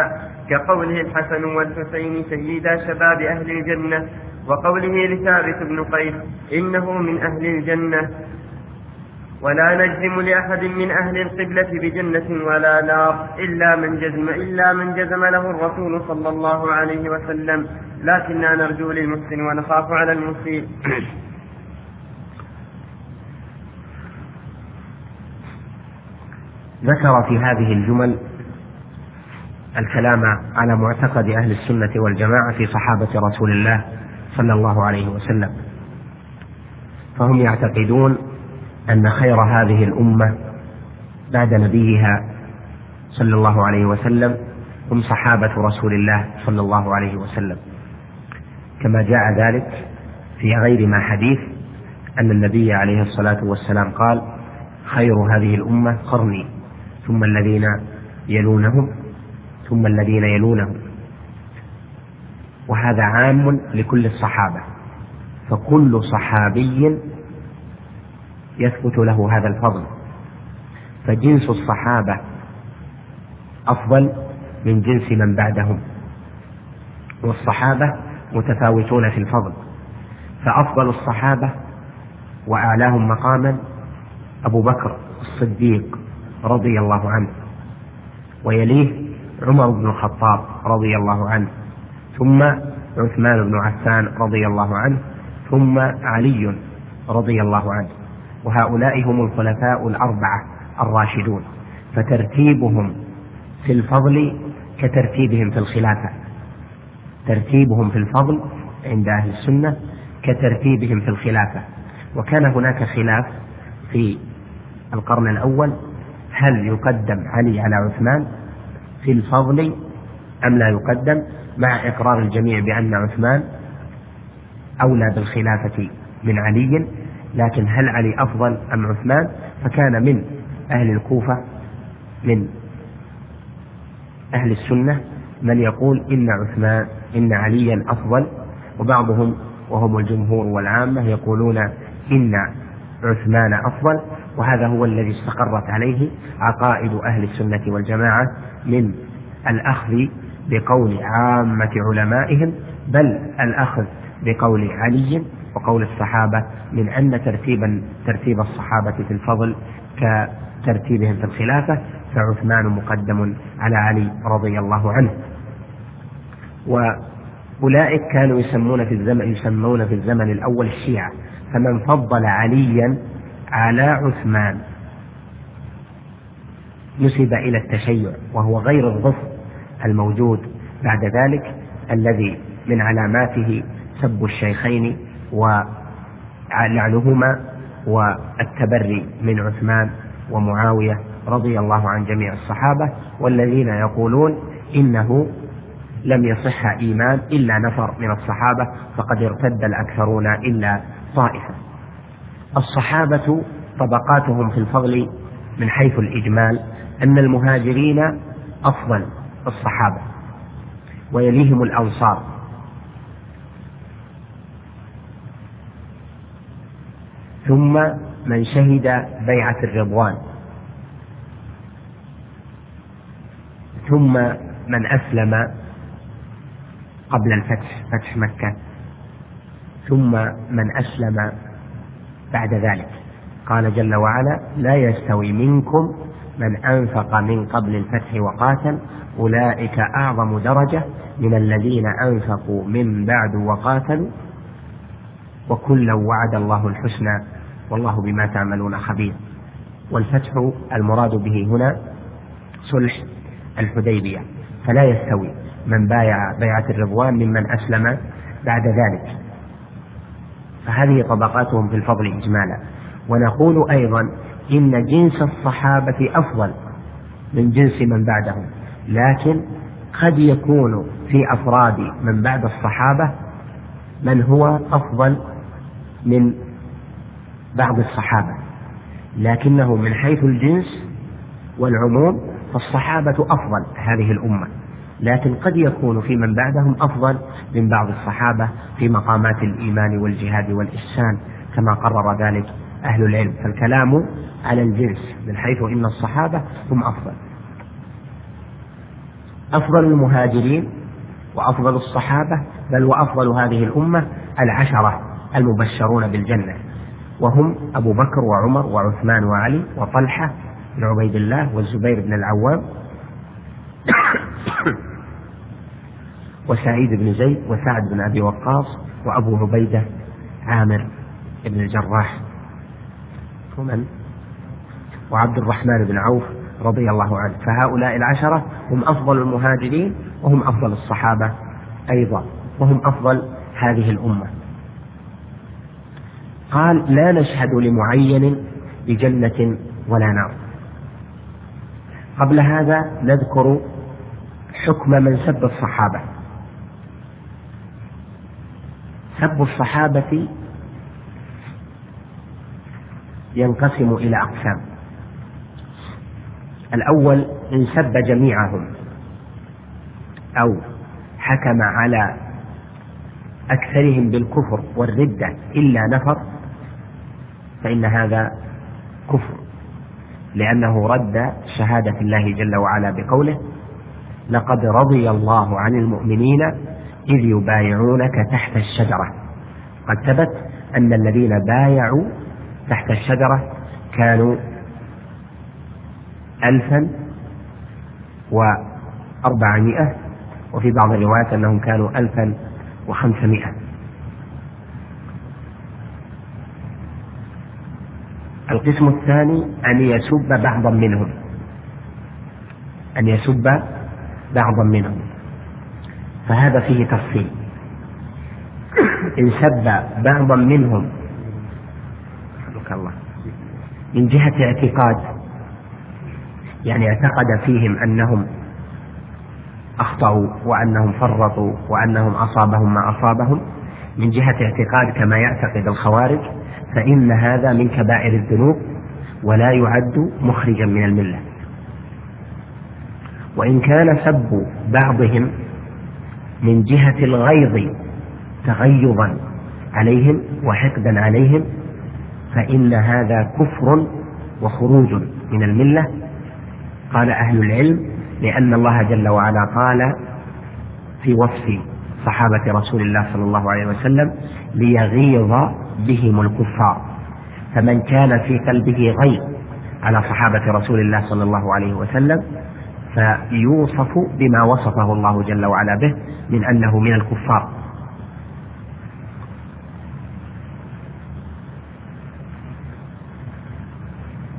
كقوله الحسن والحسين سيدا شباب أهل الجنة وقوله لثابت بن قيس إنه من أهل الجنة. ولا نجزم لأحد من أهل القبلة بجنة ولا نار إلا من جزم إلا من جزم له الرسول صلى الله عليه وسلم. لكننا نرجو للمحسن ونخاف على المسيء ذكر في هذه الجمل الكلام على معتقد أهل السنة والجماعة في صحابة رسول الله صلى الله عليه وسلم. فهم يعتقدون أن خير هذه الأمة بعد نبيها صلى الله عليه وسلم هم صحابة رسول الله صلى الله عليه وسلم. كما جاء ذلك في غير ما حديث أن النبي عليه الصلاة والسلام قال خير هذه الأمة قرني. ثم الذين يلونهم ثم الذين يلونهم. وهذا عام لكل الصحابة فكل صحابي يثبت له هذا الفضل. فجنس الصحابة أفضل من جنس من بعدهم. والصحابة متفاوتون في الفضل فأفضل الصحابة وأعلاهم مقاما أبو بكر الصديق. رضي الله عنه. ويليه عمر بن الخطاب رضي الله عنه. ثم عثمان بن عفان رضي الله عنه. ثم علي رضي الله عنه. وهؤلاء هم الخلفاء الأربعة الراشدون. فترتيبهم في الفضل كترتيبهم في الخلافة. ترتيبهم في الفضل عند أهل السنة كترتيبهم في الخلافة. وكان هناك خلاف في القرن الأول هل يقدم علي على عثمان في الفضل أم لا يقدم مع إقرار الجميع بأن عثمان أولى بالخلافة من علي؟ لكن هل علي أفضل أم عثمان؟ فكان من أهل الكوفة من أهل السنة من يقول إن عثمان إن عليا أفضل وبعضهم وهم الجمهور والعامة يقولون إن عثمان أفضل. وهذا هو الذي استقرت عليه عقائد أهل السنة والجماعة من الأخذ بقول عامة علمائهم بل الأخذ بقول علي وقول الصحابة من أن ترتيبا ترتيب الصحابة في الفضل كترتيبهم في الخلافة فعثمان مقدم على علي رضي الله عنه. وأولئك كانوا يسمون في الزمن يسمون في الزمن الأول الشيعة فمن فضل عليا على عثمان. نسب إلى التشيع وهو غير الظفر الموجود بعد ذلك الذي من علاماته سب الشيخين ولعنهما والتبري من عثمان ومعاوية رضي الله عن جميع الصحابة والذين يقولون إنه لم يصح إيمان إلا نفر من الصحابة فقد ارتد الأكثرون إلا طائفة. الصحابة طبقاتهم في الفضل من حيث الإجمال أن المهاجرين أفضل الصحابة ويليهم الأنصار. ثم من شهد بيعة الرضوان. ثم من أسلم قبل الفتح فتح مكة. ثم من أسلم بعد ذلك. قال جل وعلا لا يستوي منكم من أنفق من قبل الفتح وقاتل أولئك أعظم درجة من الذين أنفقوا من بعد وقاتلوا. وكلا وعد الله الحسنى والله بما تعملون خبير. والفتح المراد به هنا صلح الحديبية. فلا يستوي من بايع بيعة الرضوان ممن أسلم بعد ذلك. فهذه طبقاتهم في الفضل إجمالا. ونقول أيضا إن جنس الصحابة أفضل من جنس من بعدهم. لكن قد يكون في أفراد من بعد الصحابة من هو أفضل من بعض الصحابة. لكنه من حيث الجنس والعموم فالصحابة أفضل هذه الأمة. لكن قد يكون في من بعدهم أفضل من بعض الصحابة في مقامات الإيمان والجهاد والإحسان كما قرر ذلك أهل العلم. فالكلام على الجنس من حيث إن الصحابة هم أفضل. أفضل المهاجرين وأفضل الصحابة بل وأفضل هذه الأمة العشرة المبشرون بالجنة. وهم أبو بكر وعمر وعثمان وعلي وطلحة بن عبيد الله والزبير بن العوام. وسعيد بن زيد وسعد بن أبي وقاص وأبو عبيدة عامر بن الجراح. ومن؟ وعبد الرحمن بن عوف رضي الله عنه. فهؤلاء العشرة هم أفضل المهاجرين وهم أفضل الصحابة أيضا وهم أفضل هذه الأمة. قال لا نشهد لمعين بجنة ولا نار. قبل هذا نذكر حكم من سب الصحابة. سب الصحابة ينقسم إلى أقسام. الأول إن سب جميعهم أو حكم على أكثرهم بالكفر والردة إلا نفر فإن هذا كفر لأنه رد شهادة الله جل وعلا بقوله لقد رضي الله عن المؤمنين إذ يبايعونك تحت الشجرة. قد ثبت أن الذين بايعوا تحت الشجرة كانوا ألفا وأربعمائة وفي بعض الروايات أنهم كانوا ألفا وخمسمائة. القسم الثاني أن يسب بعضا منهم. أن يسب بعضا منهم. فهذا فيه تفصيل. إن سب بعضا منهم الله من جهة اعتقاد يعني اعتقد فيهم أنهم أخطأوا وأنهم فرطوا وأنهم أصابهم ما أصابهم من جهة اعتقاد كما يعتقد الخوارج فإن هذا من كبائر الذنوب ولا يعد مخرجا من الملة. وإن كان سب بعضهم من جهة الغيظ تغيظا عليهم وحقدا عليهم فإن هذا كفر وخروج من الملة. قال أهل العلم لأن الله جل وعلا قال في وصف صحابة رسول الله صلى الله عليه وسلم ليغيظ بهم الكفار. فمن كان في قلبه غيظ على صحابة رسول الله صلى الله عليه وسلم فيوصف بما وصفه الله جل وعلا به من أنه من الكفار.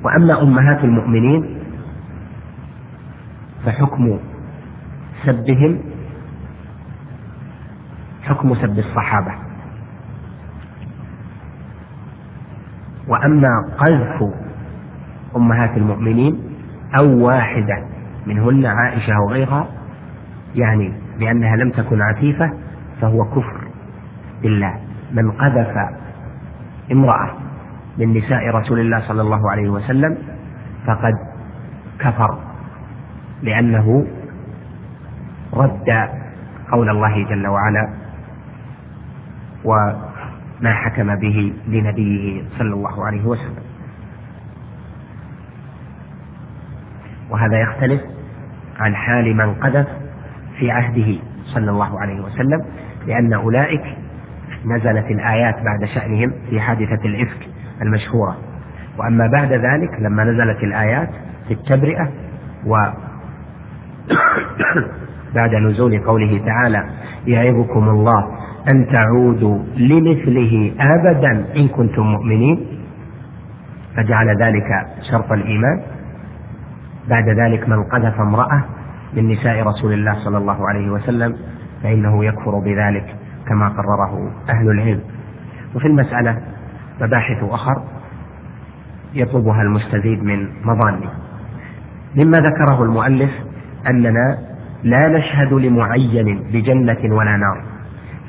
وأما أمهات المؤمنين فحكم سبهم حكم سب الصحابة. وأما قذف أمهات المؤمنين أو واحدة منهن عائشة وغيرها يعني لأنها لم تكن عفيفة فهو كفر بالله. من قذف امرأة من نساء رسول الله صلى الله عليه وسلم فقد كفر لأنه رد قول الله جل وعلا وما حكم به لنبيه صلى الله عليه وسلم. وهذا يختلف عن حال من قذف في عهده صلى الله عليه وسلم لأن أولئك نزلت الآيات بعد شأنهم في حادثة الإفك المشهورة. وأما بعد ذلك لما نزلت الآيات في التبرئة و بعد نزول قوله تعالى يعظكم الله أن تعودوا لمثله أبدا إن كنتم مؤمنين فجعل ذلك شرط الإيمان. بعد ذلك من قذف امرأة من نساء رسول الله صلى الله عليه وسلم فإنه يكفر بذلك كما قرره أهل العلم. وفي المسألة مباحث أخر يطلبها المستزيد من مظانه مما ذكره المؤلف أننا لا نشهد لمعين بجنة ولا نار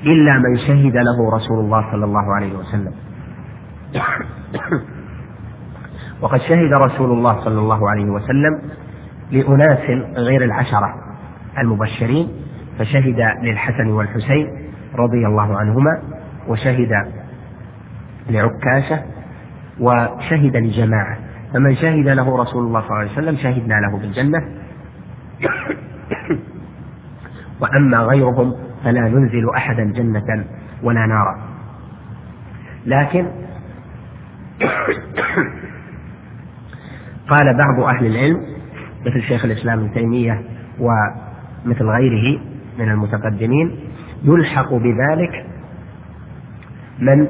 إلا من شهد له رسول الله صلى الله عليه وسلم. وقد شهد رسول الله صلى الله عليه وسلم لأناس غير العشرة المبشرين فشهد للحسن والحسين رضي الله عنهما وشهد لعكاشة وشهد لجماعة. فمن شهد له رسول الله صلى الله عليه وسلم شهدنا له بالجنة. وأما غيرهم فلا ننزل أحدا جنة ولا نارا. لكن قال بعض أهل العلم مثل شيخ الإسلام ابن تيمية ومثل غيره من المتقدمين يلحق بذلك من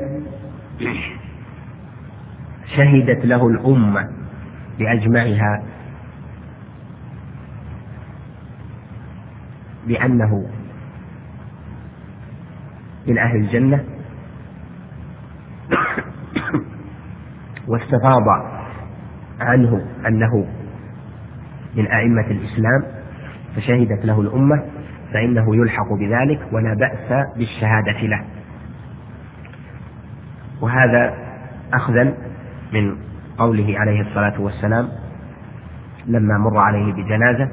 شهدت له الأمة بأجمعها بأنه من أهل الجنة واستفاض عنه أنه من أئمة الإسلام فشهدت له الأمة فإنه يلحق بذلك ولا بأس بالشهادة له. وهذا أخذا من قوله عليه الصلاة والسلام لما مر عليه بجنازة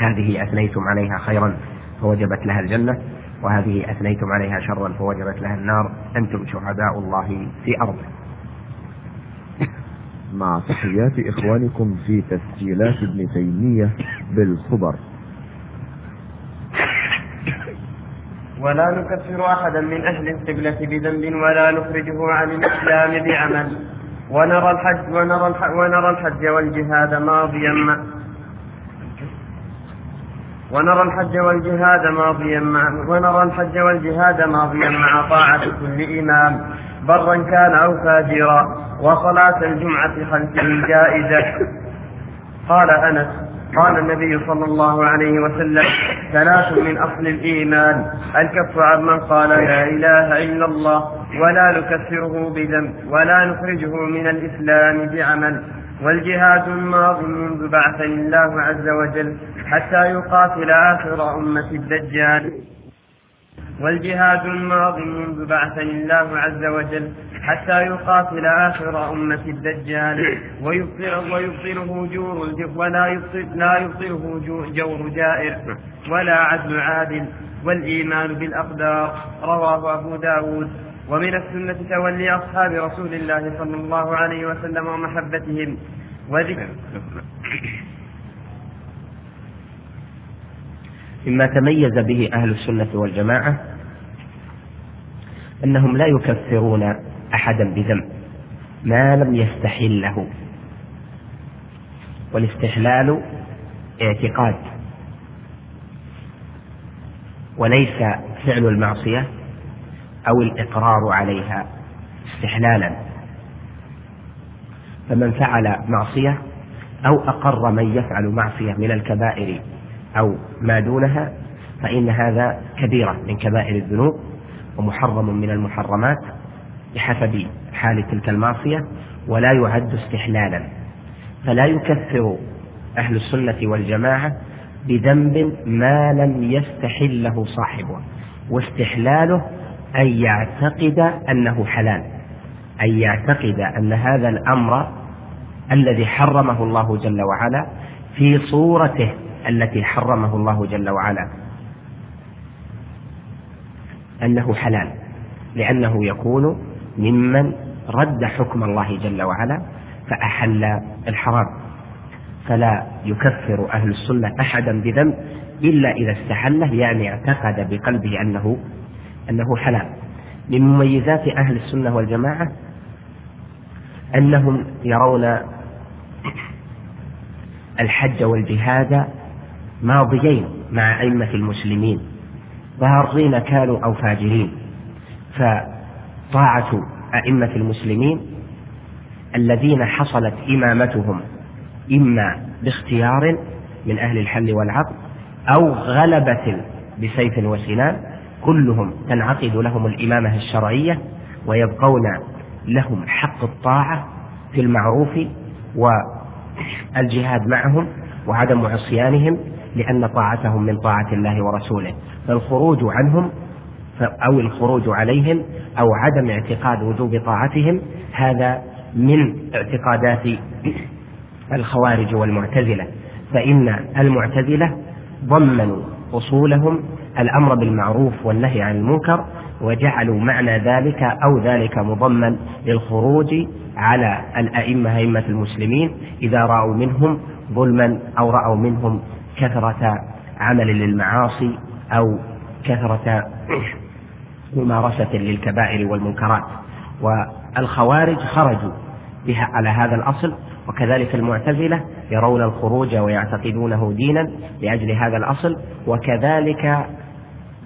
هذه أثنيتم عليها خيرا فوجبت لها الجنة وهذه أثنيتم عليها شرا فوجبت لها النار أنتم شهداء الله في أرضه. مع تحيات إخوانكم في تسجيلات ابن تيمية بالخبر. ولا نكفر أحدا من أهل القبلة بذنب ولا نخرجه عن الإسلام بعمل. ونرى الحج ونرى الحج, ونرى الحج والجهاد ماضيا ونرى الحج والجهاد ماضيا مع ونرى الحج والجهاد ماضيا مع طاعة كل إمام. برا كان أو فاجرا وصلاة الجمعة خلفه جائزة قال أنس قال النبي صلى الله عليه وسلم ثلاث من أصل الإيمان الكف عن من قال لا إله إلا الله ولا نكفره بذنب ولا نخرجه من الإسلام بعمل والجهاد الماض منذ بعثني الله عز وجل حتى يقاتل آخر أمة الدجال. والجهاد الماضي منذ بعثني الله عز وجل حتى يقاتل آخر أمة الدجال. ويبطل ويبطله جور ولا يبطل لا يبطله جور جائر ولا عدل عادل والإيمان بالأقدار. رواه أبو داود. ومن السنة تولي أصحاب رسول الله صلى الله عليه وسلم ومحبتهم. وذكر مما تميز به أهل السنة والجماعة أنهم لا يكفرون أحدا بذنب ما لم يستحله والاستحلال اعتقاد. وليس فعل المعصية أو الإقرار عليها استحلالا. فمن فعل معصية أو أقر من يفعل معصية من الكبائر أو ما دونها فإن هذا كبيرة من كبائر الذنوب ومحرم من المحرمات بحسب حال تلك المعصية ولا يعد استحلالا. فلا يكفر أهل السنة والجماعة بذنب ما لم يستحله صاحبه واستحلاله أن يعتقد أنه حلال أن يعتقد أن هذا الأمر الذي حرمه الله جل وعلا في صورته التي حرمه الله جل وعلا. أنه حلال لأنه يكون ممن رد حكم الله جل وعلا فأحل الحرام. فلا يكفر أهل السنة أحدا بذنب إلا إذا استحله يعني اعتقد بقلبه أنه أنه حلال. من مميزات أهل السنة والجماعة أنهم يرون الحج والجهاد ماضيين مع أئمة المسلمين بارين كانوا أو فاجرين. فطاعة أئمة المسلمين الذين حصلت إمامتهم إما باختيار من أهل الحل والعقد أو غلبة بسيف وسنان كلهم تنعقد لهم الإمامة الشرعية ويبقون لهم حق الطاعة في المعروف والجهاد معهم وعدم عصيانهم لأن طاعتهم من طاعة الله ورسوله. فالخروج عنهم أو الخروج عليهم أو عدم اعتقاد وجوب طاعتهم هذا من اعتقادات الخوارج والمعتزلة. فإن المعتزلة ضمنوا أصولهم الأمر بالمعروف والنهي عن المنكر وجعلوا معنى ذلك أو ذلك مضمن للخروج على الأئمة أئمة المسلمين إذا رأوا منهم ظلما أو رأوا منهم كثرة عمل للمعاصي أو كثرة ممارسة للكبائر والمنكرات. والخوارج خرجوا بها على هذا الأصل وكذلك المعتزلة يرون الخروج ويعتقدونه دينا لأجل هذا الأصل. وكذلك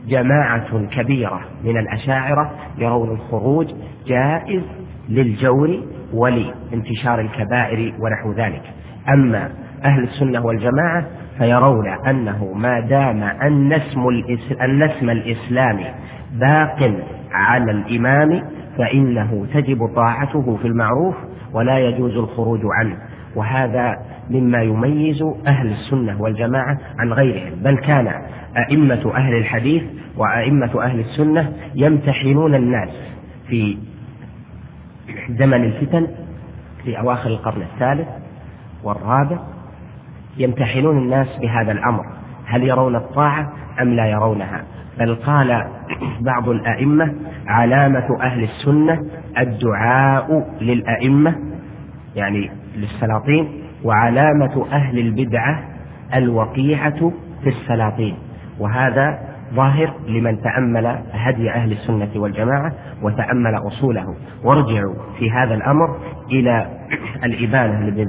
جماعة كبيرة من الأشاعرة يرون الخروج جائز للجور ولانتشار الكبائر ونحو ذلك. أما أهل السنة والجماعة فيرون أنه ما دام النسم, النسم الإسلامي باق على الإمام فإنه تجب طاعته في المعروف ولا يجوز الخروج عنه. وهذا مما يميز أهل السنة والجماعة عن غيرهم. بل كان أئمة أهل الحديث وأئمة أهل السنة يمتحنون الناس في زمن الفتن في أواخر القرن الثالث والرابع يمتحنون الناس بهذا الأمر هل يرون الطاعة أم لا يرونها؟ بل قال بعض الأئمة علامة أهل السنة الدعاء للأئمة يعني للسلاطين وعلامة أهل البدعة الوقيعة في السلاطين. وهذا ظاهر لمن تأمل هدي أهل السنة والجماعة وتأمل أصوله. وارجعوا في هذا الأمر إلى الإبانة لابن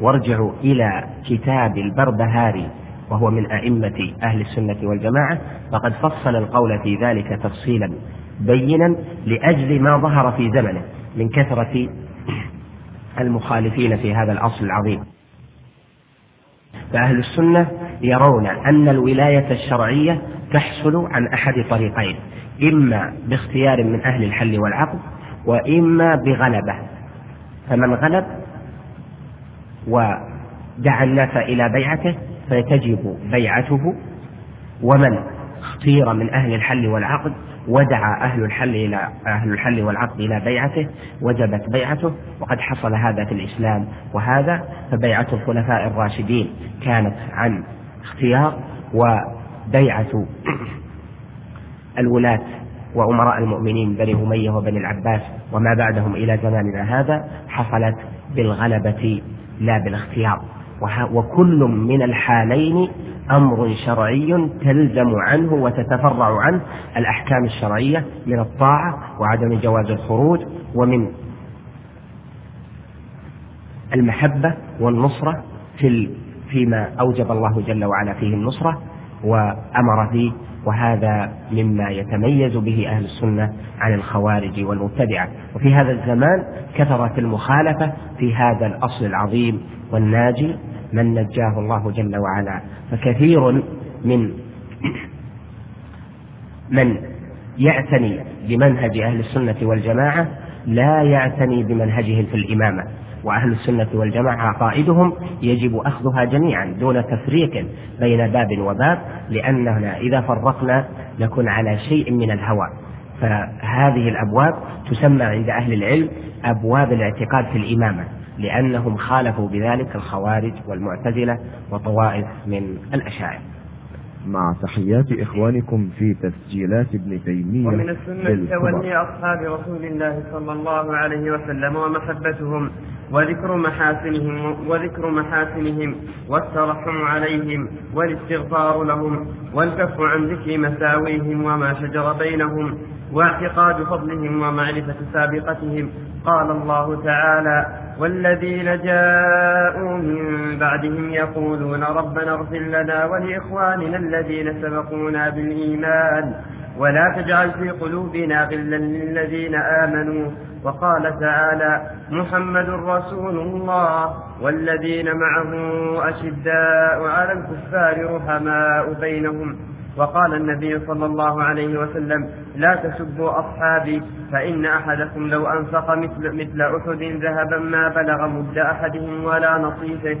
وارجعوا إلى كتاب البربهاري وهو من أئمة أهل السنة والجماعة فقد فصل القول في ذلك تفصيلا بينا لأجل ما ظهر في زمنه من كثرة المخالفين في هذا الأصل العظيم. فأهل السنة يرون أن الولاية الشرعية تحصل عن أحد طريقين إما باختيار من أهل الحل والعقد وإما بغلبة. فمن غلب ودعا الناس إلى بيعته فتجب بيعته. ومن اختير من أهل الحل والعقد ودعا أهل الحل إلى أهل الحل والعقد إلى بيعته وجبت بيعته وقد حصل هذا في الإسلام. وهذا فبيعة الخلفاء الراشدين كانت عن اختيار وبيعة الولاة وأمراء المؤمنين بني أمية وبني العباس وما بعدهم إلى زماننا هذا حصلت بالغلبة لا بالاختيار. وكل من الحالين أمر شرعي تلزم عنه وتتفرع عنه الأحكام الشرعية من الطاعة وعدم جواز الخروج ومن المحبة والنصرة في فيما أوجب الله جل وعلا فيه النصرة وأمر فيه وهذا مما يتميز به أهل السنة عن الخوارج والمبتدعة. وفي هذا الزمان كثرت المخالفة في هذا الأصل العظيم والناجي من نجاه الله جل وعلا. فكثير من من يعتني بمنهج أهل السنة والجماعة لا يعتني بمنهجهم في الإمامة. وأهل السنة والجماعة عقائدهم يجب أخذها جميعا دون تفريق بين باب وباب لأننا إذا فرقنا نكون على شيء من الهوى. فهذه الأبواب تسمى عند أهل العلم أبواب الاعتقاد في الإمامة لأنهم خالفوا بذلك الخوارج والمعتزلة وطوائف من الأشاعرة مع تحيات إخوانكم في تسجيلات ابن تيمية ومن السنة تولي أصحاب رسول الله صلى الله عليه وسلم ومحبتهم وذكر محاسنهم وذكر محاسنهم والترحم عليهم والاستغفار لهم والكف عن ذكر مساويهم وما شجر بينهم واعتقاد فضلهم ومعرفة سابقتهم. قال الله تعالى والذين جاءوا من بعدهم يقولون ربنا اغفر لنا ولإخواننا الذين سبقونا بالإيمان ولا تجعل في قلوبنا غلا للذين آمنوا. وقال تعالى محمد رسول الله والذين معه أشداء على الكفار رحماء بينهم. وقال النبي صلى الله عليه وسلم لا تسبوا أصحابي فإن أحدكم لو أنفق مثل, مثل أحد ذهبا ما بلغ مد أحدهم ولا نصيفه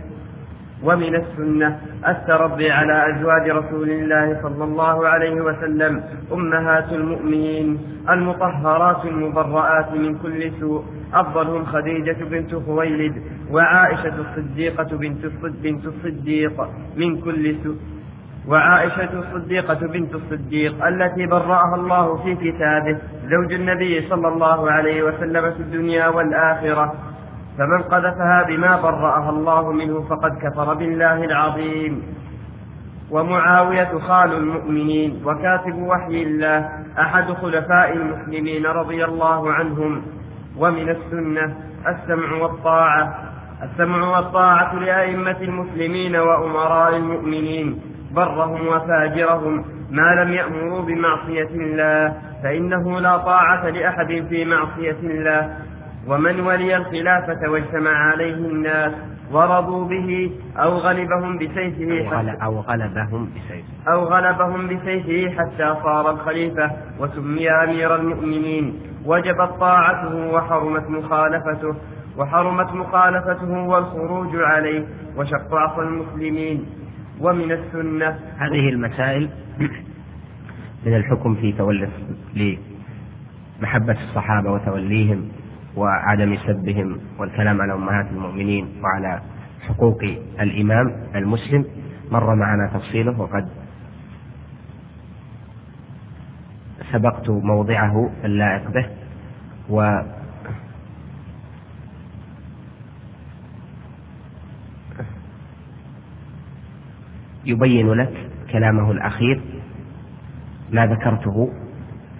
ومن السنة التربي على أزواج رسول الله صلى الله عليه وسلم أمهات المؤمنين المطهرات المبرآت من كل سوء. أفضلهم خديجة بنت خويلد وعائشة الصديقة بنت الصديق من كل سوء. وعائشة الصديقة بنت الصديق التي برأها الله في كتابه زوج النبي صلى الله عليه وسلم في الدنيا والآخرة. فمن قذفها بما برأها الله منه فقد كفر بالله العظيم. ومعاوية خال المؤمنين وكاتب وحي الله أحد خلفاء المسلمين رضي الله عنهم. ومن السنة السمع والطاعة. السمع والطاعة لأئمة المسلمين وأمراء المؤمنين. برهم وفاجرهم ما لم يأمروا بمعصية الله فإنه لا طاعة لأحد في معصية الله. ومن ولي الخلافة واجتمع عليه الناس ورضوا به أو غلبهم بسيفه حتى أو غلبهم بسيفه. أو غلبهم بسيفه حتى صار الخليفة وسمي أمير المؤمنين. وجبت طاعته وحرمت مخالفته وحرمت مخالفته والخروج عليه وشق عصا المسلمين. ومن السنة. هذه المسائل من الحكم في تولي لمحبة الصحابة وتوليهم وعدم سبهم والكلام على أمهات المؤمنين وعلى حقوق الإمام المسلم. مر معنا تفصيله وقد سبقت موضعه اللائق به. و يبين لك كلامه الأخير ما ذكرته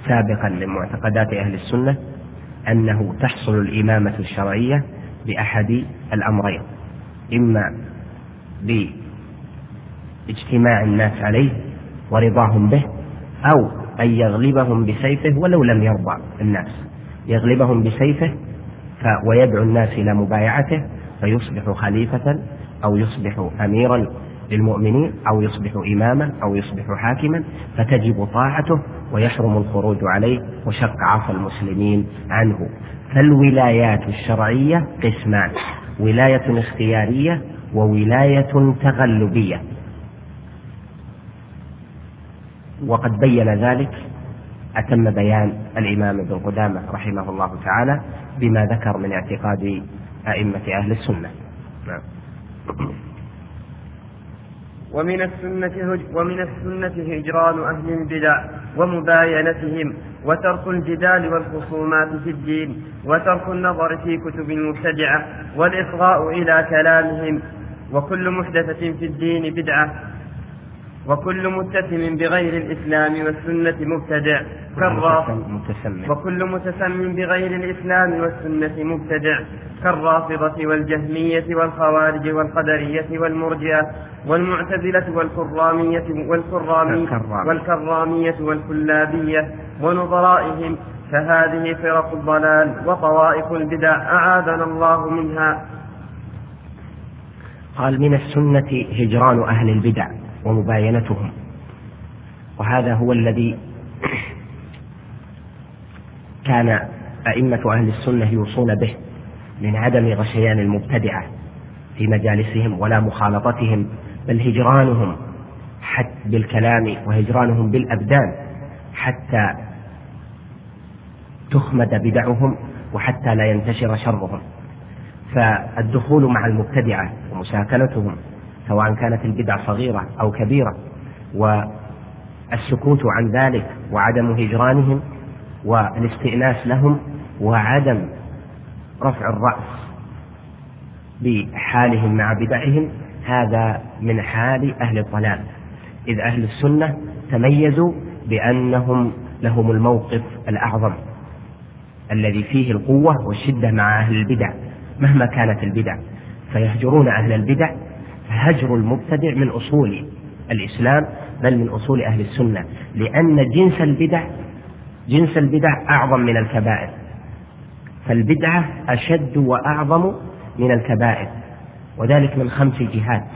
سابقا من معتقدات أهل السنة أنه تحصل الإمامة الشرعية بأحد الأمرين إما باجتماع الناس عليه ورضاهم به أو أن يغلبهم بسيفه ولو لم يرضى الناس. يغلبهم بسيفه ويدعو الناس إلى مبايعته فيصبح خليفة أو يصبح أميرا للمؤمنين أو يصبح إماما أو يصبح حاكما فتجب طاعته ويحرم الخروج عليه وشق عصا المسلمين عنه. فالولايات الشرعية قسمان ولاية اختيارية وولاية تغلبية. وقد بين ذلك أتم بيان الإمام ابن قدامة رحمه الله تعالى بما ذكر من اعتقاد أئمة أهل السنة. نعم. ومن السنة ومن السنة هجران أهل البدع ومباينتهم وترك الجدال والخصومات في الدين وترك النظر في كتب المبتدعة والإصغاء إلى كلامهم وكل محدثة في الدين بدعة. وكل متسم بغير الإسلام والسنة مبتدع. كالرافضة وكل متسم بغير الإسلام والسنة مبتدع. كالرافضة والجهمية والخوارج والقدرية والمرجئة والمعتزلة والكرامية والكرامية والكرامية والكلابية ونظرائهم. فهذه فرق الضلال وطوائف البدع أعاذنا الله منها. قال من السنة هجران أهل البدع. ومباينتهم. وهذا هو الذي كان أئمة أهل السنة يوصون به من عدم غشيان المبتدعة في مجالسهم ولا مخالطتهم بل هجرانهم حتى بالكلام وهجرانهم بالأبدان حتى تخمد بدعهم وحتى لا ينتشر شرهم. فالدخول مع المبتدعة ومساكنتهم سواء كانت البدع صغيرة أو كبيرة والسكوت عن ذلك وعدم هجرانهم والاستئناس لهم وعدم رفع الرأس بحالهم مع بدعهم هذا من حال أهل الضلال. إذ أهل السنة تميزوا بأنهم لهم الموقف الأعظم الذي فيه القوة والشدة مع أهل البدع مهما كانت البدع. فيهجرون أهل البدع هجر المبتدع من أصول الإسلام بل من أصول أهل السنة لأن جنس البدع جنس البدع أعظم من الكبائر. فالبدعة أشد وأعظم من الكبائر وذلك من خمس جهات.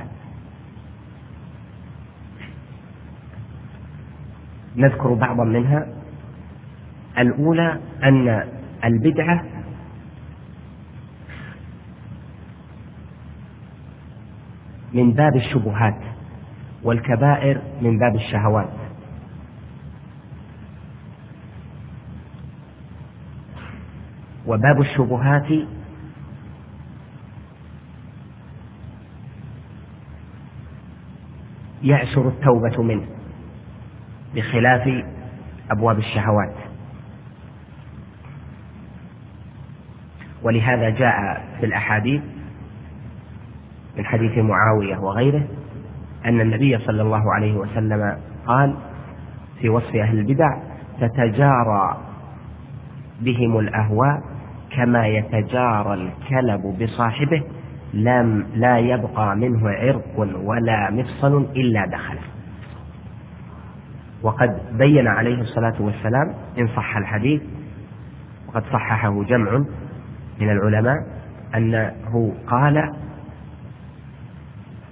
نذكر بعضا منها. الأولى أن البدعة من باب الشبهات والكبائر من باب الشهوات. وباب الشبهات يعسر التوبة منه بخلاف أبواب الشهوات. ولهذا جاء في الأحاديث من حديث معاوية وغيره أن النبي صلى الله عليه وسلم قال في وصف أهل البدع تتجارى بهم الأهواء كما يتجارى الكلب بصاحبه لم لا يبقى منه عرق ولا مفصل إلا دخله. وقد بين عليه الصلاة والسلام إن صح الحديث وقد صححه جمع من العلماء أنه قال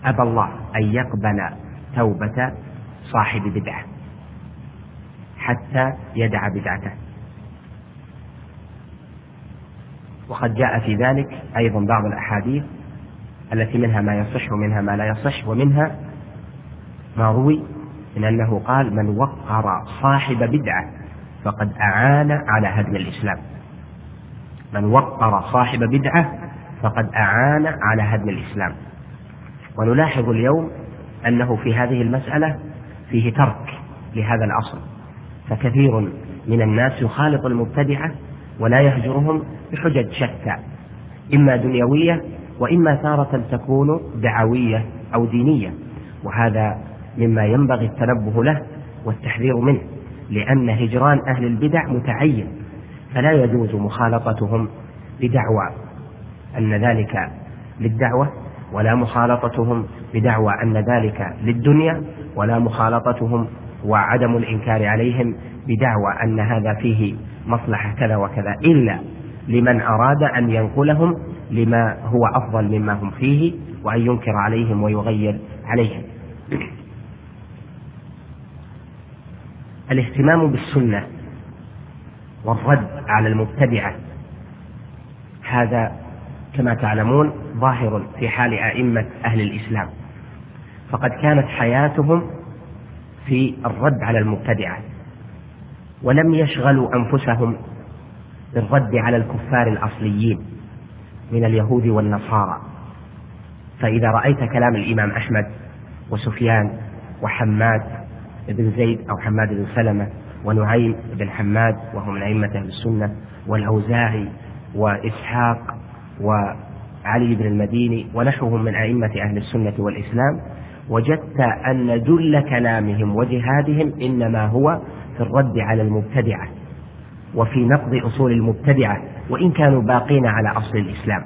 أبى الله أن يقبل توبة صاحب بدعة حتى يدع بدعته. وقد جاء في ذلك أيضا بعض الأحاديث التي منها ما يصح ومنها ما لا يصح ومنها ما روي من أنه قال من وقر صاحب بدعة فقد أعان على هدم الإسلام. من وقر صاحب بدعة فقد أعان على هدم الإسلام. ونلاحظ اليوم أنه في هذه المسألة فيه ترك لهذا الأصل فكثير من الناس يخالط المبتدعة ولا يهجرهم بحجج شتى إما دنيوية وإما تارة تكون دعوية أو دينية وهذا مما ينبغي التنبه له والتحذير منه لأن هجران أهل البدع متعين فلا يجوز مخالطتهم بدعوى أن ذلك للدعوة ولا مخالطتهم بدعوى أن ذلك للدنيا ولا مخالطتهم وعدم الإنكار عليهم بدعوى أن هذا فيه مصلحة كذا وكذا إلا لمن أراد أن ينقلهم لما هو أفضل مما هم فيه وأن ينكر عليهم ويغير عليهم. الاهتمام بالسنة والرد على المبتدعة هذا كما تعلمون ظاهر في حال أئمة أهل الإسلام. فقد كانت حياتهم في الرد على المبتدعة ولم يشغلوا أنفسهم بالرد على الكفار الأصليين من اليهود والنصارى. فإذا رأيت كلام الإمام أحمد وسفيان وحماد بن زيد أو حماد بن سلمة ونعيم بن حماد وهو من أئمة أهل السنة والأوزاعي وإسحاق وعلي بن المديني ونحوهم من أئمة أهل السنة والإسلام وجدت أن جل كلامهم وجهادهم إنما هو في الرد على المبتدعة وفي نقض أصول المبتدعة وإن كانوا باقين على أصل الإسلام.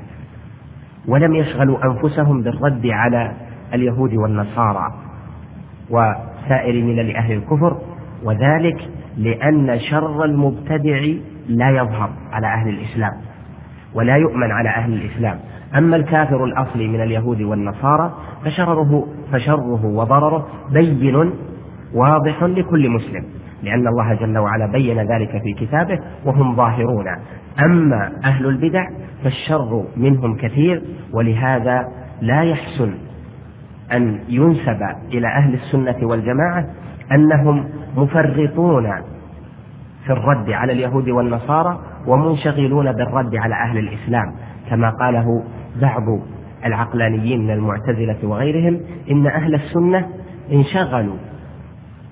ولم يشغلوا أنفسهم بالرد على اليهود والنصارى وسائر ملل أهل الكفر وذلك لأن شر المبتدع لا يظهر على أهل الإسلام. ولا يؤمن على أهل الإسلام. أما الكافر الأصلي من اليهود والنصارى فشره فشره وضرره بين واضح لكل مسلم لأن الله جل وعلا بين ذلك في كتابه وهم ظاهرون. أما أهل البدع فالشر منهم كثير ولهذا لا يحسن أن ينسب إلى أهل السنة والجماعة أنهم مفرطون في الرد على اليهود والنصارى ومنشغلون بالرد على أهل الإسلام. كما قاله بعض العقلانيين من المعتزلة وغيرهم إن أهل السنة انشغلوا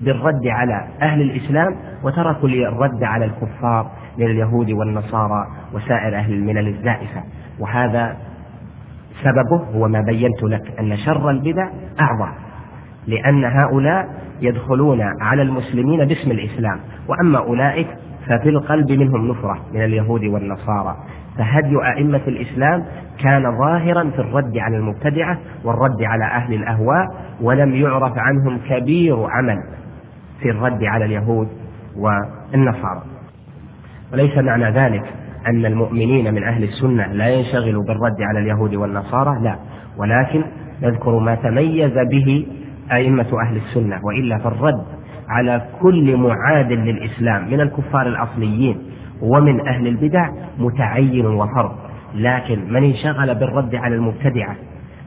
بالرد على أهل الإسلام وتركوا الرد على الكفار من اليهود والنصارى وسائر أهل الملل الزائفة. وهذا سببه هو ما بينت لك أن شر البدع أعظم. لأن هؤلاء يدخلون على المسلمين باسم الإسلام. وأما أولئك ففي القلب منهم نفرة من اليهود والنصارى. فهدي أئمة الإسلام كان ظاهرا في الرد على المبتدعة والرد على أهل الأهواء ولم يعرف عنهم كبير عمل في الرد على اليهود والنصارى. وليس معنى ذلك أن المؤمنين من أهل السنة لا ينشغلوا بالرد على اليهود والنصارى لا. ولكن نذكر ما تميز به أئمة أهل السنة وإلا فالرد على كل معاد للإسلام من الكفار الأصليين ومن أهل البدع متعين وفرض. لكن من انشغل بالرد على المبتدعة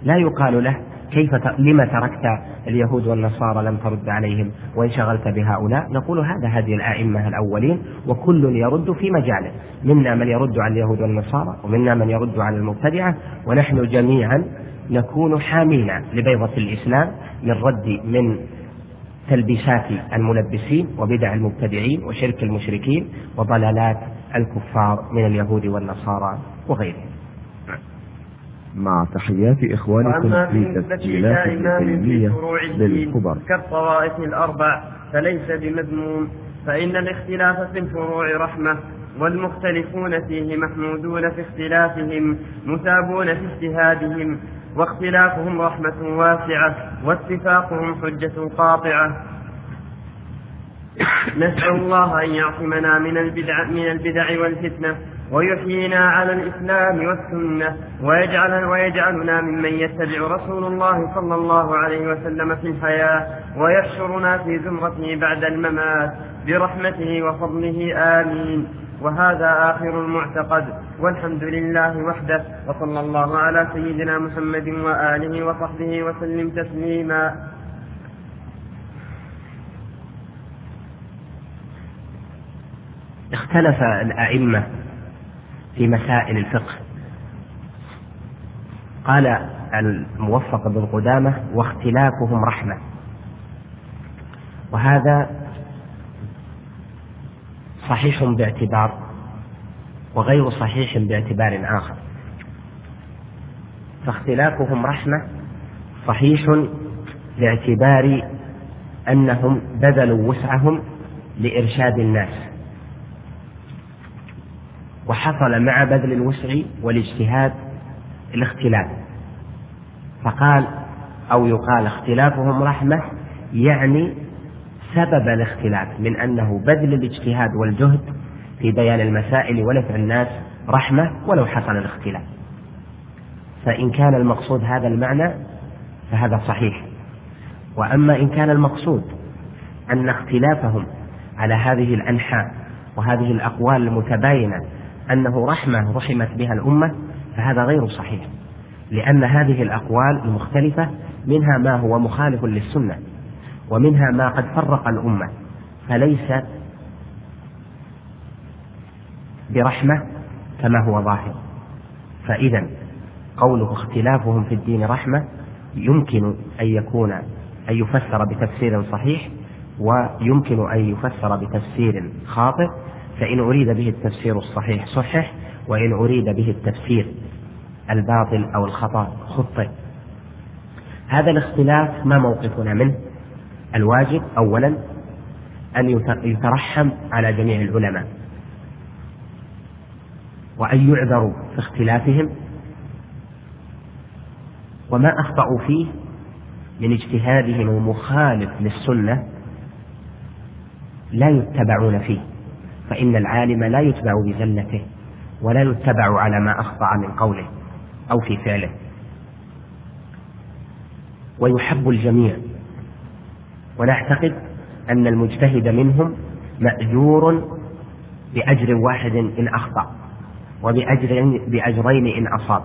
لا يقال له كيف ت... لما تركت اليهود والنصارى لم ترد عليهم وانشغلت بهؤلاء؟ نقول هذا هدي الأئمة الأولين وكل يرد في مجاله. منا من يرد على اليهود والنصارى ومنا من يرد على المبتدعة ونحن جميعا نكون حامين لبيضة الإسلام من رد من تلبيسات الملبسين وبدع المبتدعين وشرك المشركين وضلالات الكفار من اليهود والنصارى وغيرهم. مع تحيات إخوانكم في تسجيلات التيمية للكبر كالطوائف الأربع فليس بمذموم فإن الاختلاف في الفروع رحمة والمختلفون فيه محمودون في اختلافهم مثابون في اجتهادهم واختلافهم رحمة واسعة واتفاقهم حجة قاطعة. نسأل الله أن يعصمنا من البدع من البدع والفتنة ويحيينا على الإسلام والسنة ويجعل ويجعلنا ممن يتبع رسول الله صلى الله عليه وسلم في الحياة ويحشرنا في زمرته بعد الممات برحمته وفضله. آمين. وهذا آخر المعتقد. والحمد لله وحده وصلى الله على سيدنا محمد وآله وصحبه وسلم تسليما. اختلف الأئمة في مسائل الفقه. قال الموفق بن قدامة واختلافهم رحمة. وهذا صحيح باعتبار وغير صحيح باعتبار آخر. فاختلافهم رحمة صحيح باعتبار أنهم بذلوا وسعهم لإرشاد الناس. وحصل مع بذل الوسع والاجتهاد الاختلاف. فقال أو يقال اختلافهم رحمة يعني سبب الاختلاف من أنه بذل الاجتهاد والجهد في بيان المسائل ونفع الناس رحمة ولو حصل الاختلاف. فإن كان المقصود هذا المعنى فهذا صحيح. وأما إن كان المقصود أن اختلافهم على هذه الأنحاء وهذه الأقوال المتباينة أنه رحمة رحمت بها الأمة فهذا غير صحيح. لأن هذه الأقوال المختلفة منها ما هو مخالف للسنة ومنها ما قد فرق الأمة فليس برحمة كما هو ظاهر. فإذا قوله اختلافهم في الدين رحمة يمكن أن يكون أن يفسر بتفسير صحيح ويمكن أن يفسر بتفسير خاطئ. فإن أريد به التفسير الصحيح صحح وإن أريد به التفسير الباطل أو الخطأ خطئ. هذا الاختلاف ما موقفنا منه؟ الواجب أولا أن يترحم على جميع العلماء. وأن يعذروا في اختلافهم. وما أخطأوا فيه من اجتهادهم المخالف للسنة لا يتبعون فيه فإن العالم لا يتبع بزلته ولا يتبع على ما أخطأ من قوله أو في فعله. ويحب الجميع. ونعتقد أن المجتهد منهم مأجور بأجر واحد إن أخطأ. وبأجر بأجرين إن أصاب.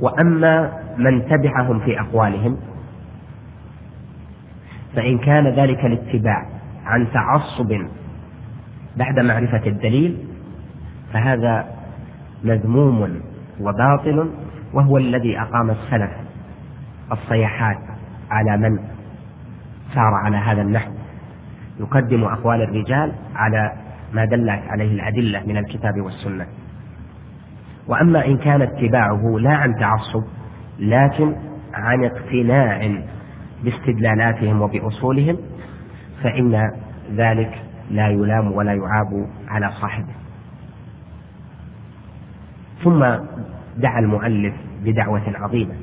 وأما من تبعهم في أقوالهم فإن كان ذلك الاتباع عن تعصب بعد معرفة الدليل فهذا مذموم وباطل وهو الذي أقام السلف الصيحات على من سار على هذا النحو. يقدم أقوال الرجال على ما دلت عليه الأدلة من الكتاب والسنة. وأما إن كان اتباعه لا عن تعصب لكن عن اقتناع باستدلالاتهم وبأصولهم فإن ذلك لا يلام ولا يعاب على صاحبه. ثم دعا المؤلف بدعوة عظيمة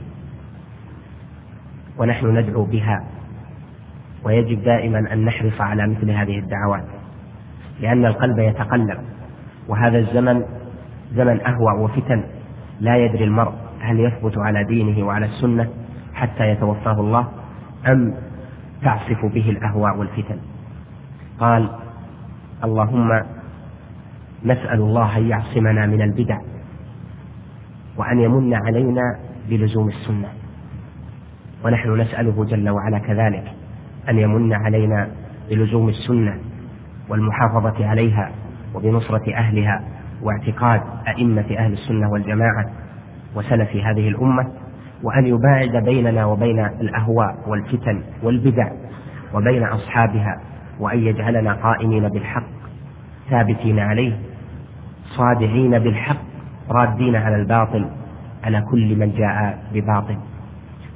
ونحن ندعو بها ويجب دائما أن نحرص على مثل هذه الدعوات. لأن القلب يتقلب. وهذا الزمن زمن أهوى وفتن. لا يدري المرء هل يثبت على دينه وعلى السنة حتى يتوفاه الله أم تعصف به الأهواء والفتن. قال اللهم نسأل الله أن يعصمنا من البدع وأن يمن علينا بلزوم السنة. ونحن نسأله جل وعلا كذلك أن يمن علينا بلزوم السنة. والمحافظة عليها وبنصرة أهلها واعتقاد أئمة أهل السنة والجماعة وسلف هذه الأمة وأن يباعد بيننا وبين الأهواء والفتن والبدع وبين أصحابها وأن يجعلنا قائمين بالحق ثابتين عليه صادعين بالحق رادين على الباطل على كل من جاء بباطل.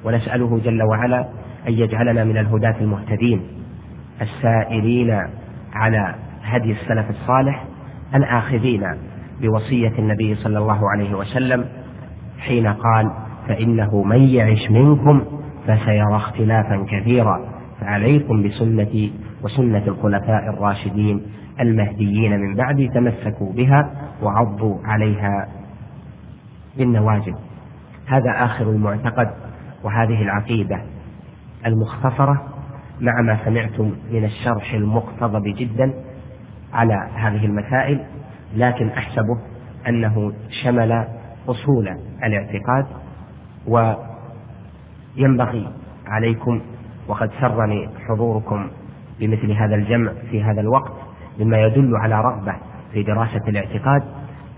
ونسأله جل وعلا أن يجعلنا من الهداة المهتدين السائرين على هدي السلف الصالح الآخذين بوصية النبي صلى الله عليه وسلم حين قال فإنه من يعش منكم فسيرى اختلافا كثيرا فعليكم بسنتي وسنة الخلفاء الراشدين المهديين من بعدي تمسكوا بها وعضوا عليها بالنواجذ. هذا آخر المعتقد وهذه العقيدة المختصرة مع ما سمعتم من الشرح المقتضب جدا على هذه المسائل لكن أحسبه أنه شمل أصول الاعتقاد وينبغي عليكم وقد سرني حضوركم بمثل هذا الجمع في هذا الوقت مما يدل على رغبة في دراسة الاعتقاد.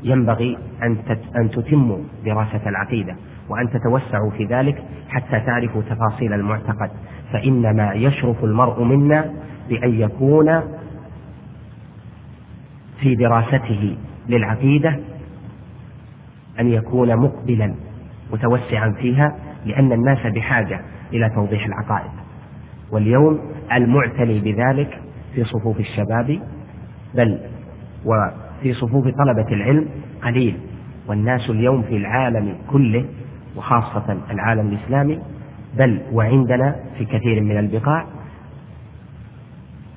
ينبغي أن أن تتموا دراسة العقيدة وأن تتوسعوا في ذلك حتى تعرفوا تفاصيل المعتقد. فإنما يشرف المرء منا بأن يكون في دراسته للعقيدة أن يكون مقبلا متوسعا فيها لأن الناس بحاجة إلى توضيح العقائد. واليوم المعتني بذلك في صفوف الشباب بل وفي صفوف طلبة العلم قليل. والناس اليوم في العالم كله وخاصة العالم الإسلامي بل وعندنا في كثير من البقاع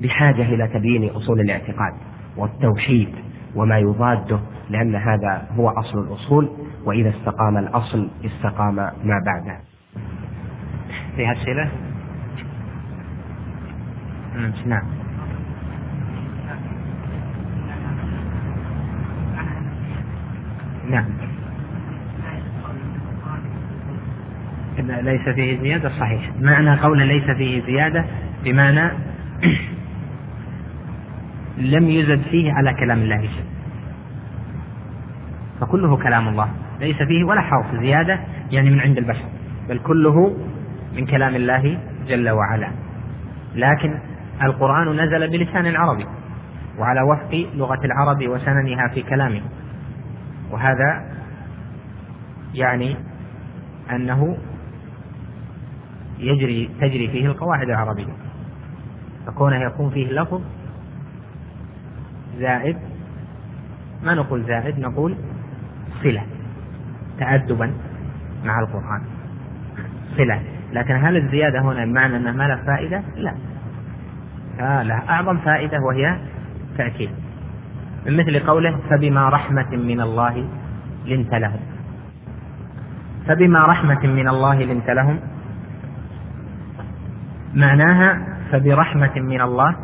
بحاجة إلى تبيين أصول الاعتقاد والتوحيد وما يضاده لأن هذا هو أصل الأصول وإذا استقام الأصل استقام ما بعده. في أسئلة؟ نعم. نعم. ليس فيه زيادة صحيح. معنى قول ليس فيه زيادة بمعنى لم يزد فيه على كلام الله. شيء فكله كلام الله. ليس فيه ولا حرف. زيادة يعني من عند البشر. بل كله من كلام الله جل وعلا. لكن القرآن نزل بلسان عربي وعلى وفق لغة العرب وسننها في كلامه. وهذا يعني أنه يجري تجري فيه القواعد العربية. فكونه يكون فيه لفظ زائد ما نقول زائد نقول صلة تأدبا مع القرآن. صلة. لكن هل الزيادة هنا بمعنى أنها ما له فائدة؟ لا. آه له أعظم فائدة وهي تأكيد. من مثل قوله فبما رحمة من الله لنت لهم. فبما رحمة من الله لنت لهم. معناها فبرحمة من الله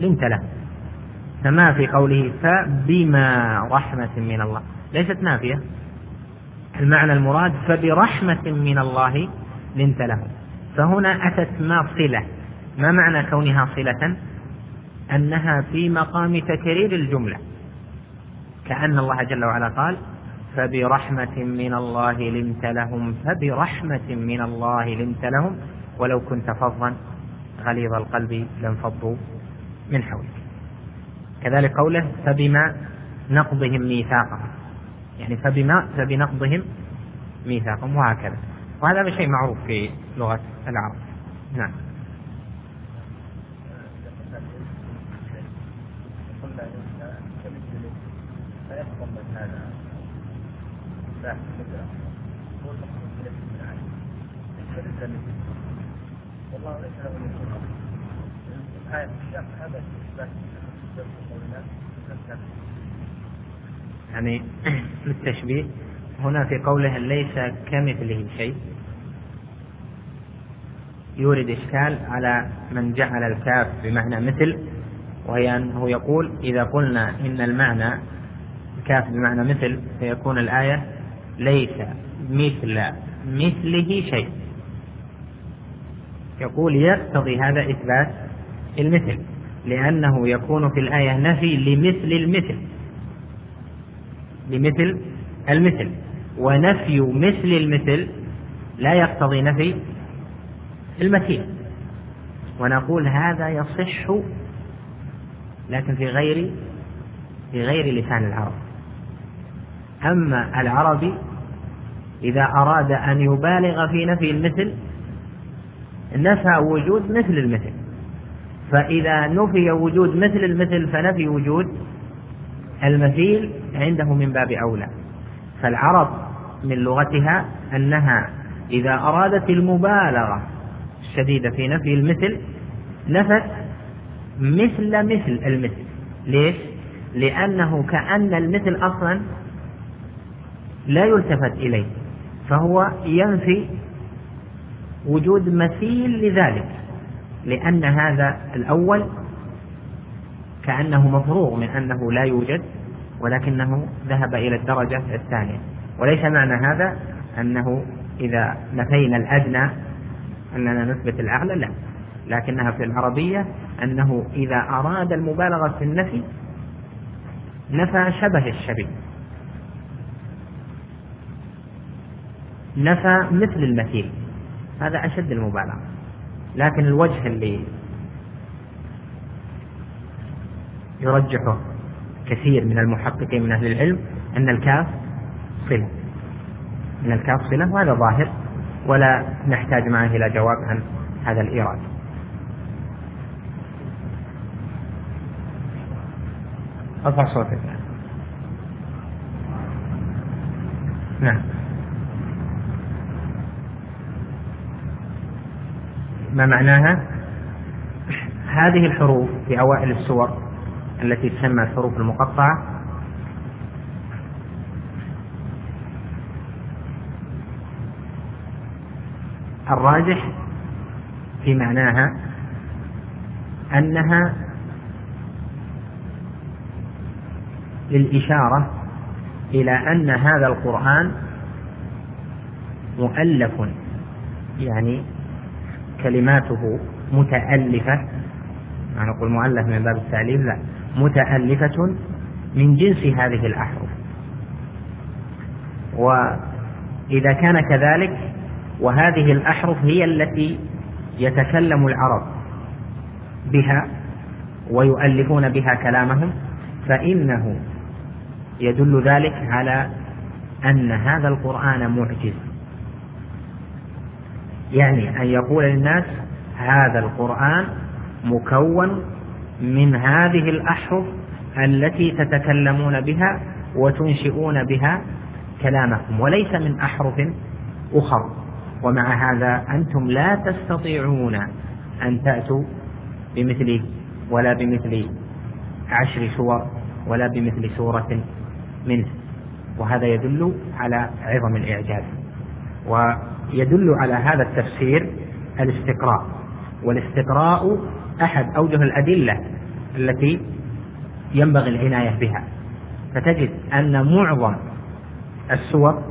لنت له. فما في قوله فبما رحمة من الله. ليست نافية المعنى المراد فبرحمة من الله لنت له. فهنا أتت ما صلة. ما معنى كونها صلة؟ أنها في مقام تكرير الجملة. كأن الله جل وعلا قال فبرحمة من الله لنت لهم. فبرحمة من الله لنت لهم. ولو كنت فظا غليظ القلب لانفضوا من حولك. كذلك قوله فبما نقضهم ميثاقهم. يعني فبما فبنقضهم ميثاقهم وهكذا. وهذا شيء معروف في لغة العرب. نعم. والله يعني للتشبيه هنا في قوله ليس كمثله شيء. يورد إشكال على من جعل الكاف بمعنى مثل وهي أنه يقول إذا قلنا إن المعنى كاف بمعنى مثل فيكون الآية ليس مثل مثله شيء. يقول يقتضي هذا إثبات المثل لأنه يكون في الآية نفي لمثل المثل لمثل المثل ونفي مثل المثل لا يقتضي نفي المثيل. ونقول هذا يصح لكن في غير في غير لسان العرب. أما العربي إذا أراد أن يبالغ في نفي المثل نفى وجود مثل المثل. فإذا نفي وجود مثل المثل فنفي وجود المثيل عنده من باب أولى. فالعرب من لغتها أنها إذا أرادت المبالغة الشديدة في نفي المثل نفت مثل مثل المثل. ليش؟ لأنه كأن المثل أصلا لا يلتفت إليه فهو ينفي وجود مثيل لذلك لأن هذا الأول كأنه مفروغ من أنه لا يوجد ولكنه ذهب إلى الدرجة الثانية. وليس معنى هذا أنه إذا نفينا الأدنى أننا نثبت الأعلى لا. لكنها في العربية أنه إذا أراد المبالغة في النفي نفى شبه الشبيه نفى مثل المثيل. هذا أشد المبالغة لكن الوجه اللي يرجحه كثير من المحققين من أهل العلم أن الكاف صلة. أن الكاف صلة وهذا ظاهر ولا نحتاج معه إلى جواب عن هذا الإيراد. أرفع صوتك. نعم. ما معناها؟ هذه الحروف في أوائل السور التي تسمى الحروف المقطعة. الراجح في معناها أنها للإشارة إلى أن هذا القرآن مؤلف يعني كلماته متألفة. ما نقول مؤلف من باب التأليف؟ لا. متألفة من جنس هذه الأحرف. وإذا كان كذلك وهذه الأحرف هي التي يتكلم العرب بها ويؤلفون بها كلامهم فإنه يدل ذلك على أن هذا القرآن معجز. يعني أن يقول للناس هذا القرآن مكون من هذه الأحرف التي تتكلمون بها وتنشئون بها كلامكم وليس من أحرف أخر. ومع هذا أنتم لا تستطيعون أن تأتوا بمثله ولا بمثل عشر سور ولا بمثل سورة منه. وهذا يدل على عظم الإعجاز. ويدل على هذا التفسير الاستقراء والاستقراء أحد أوجه الأدلة التي ينبغي العناية بها. فتجد أن معظم السور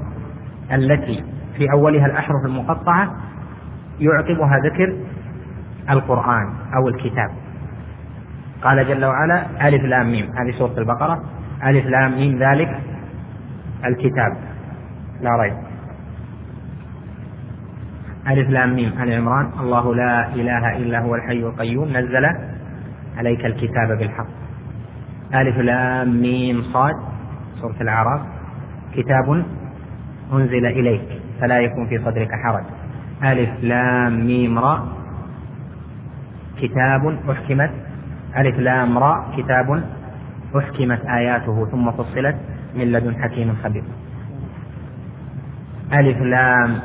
التي في أولها الأحرف المقطعة يعقبها ذكر القرآن أو الكتاب. قال جل وعلا ألف لام ميم. هذه سورة البقرة. ألف لام ميم ذلك الكتاب. لا ريب. ألف لام ميم. آل عمران. الله لا إله إلا هو الحي القيوم. نزل عليك الكتاب بالحق. ألف لام ميم صاد. سورة الأعراف. كتاب أنزل إليك فلا يكون في صدرك حرج. ألف لام ميم راء كتاب أحكمت. ألف لام راء كتاب أحكمت آياته ثم فصلت من لدن حكيم خبير. ألف لام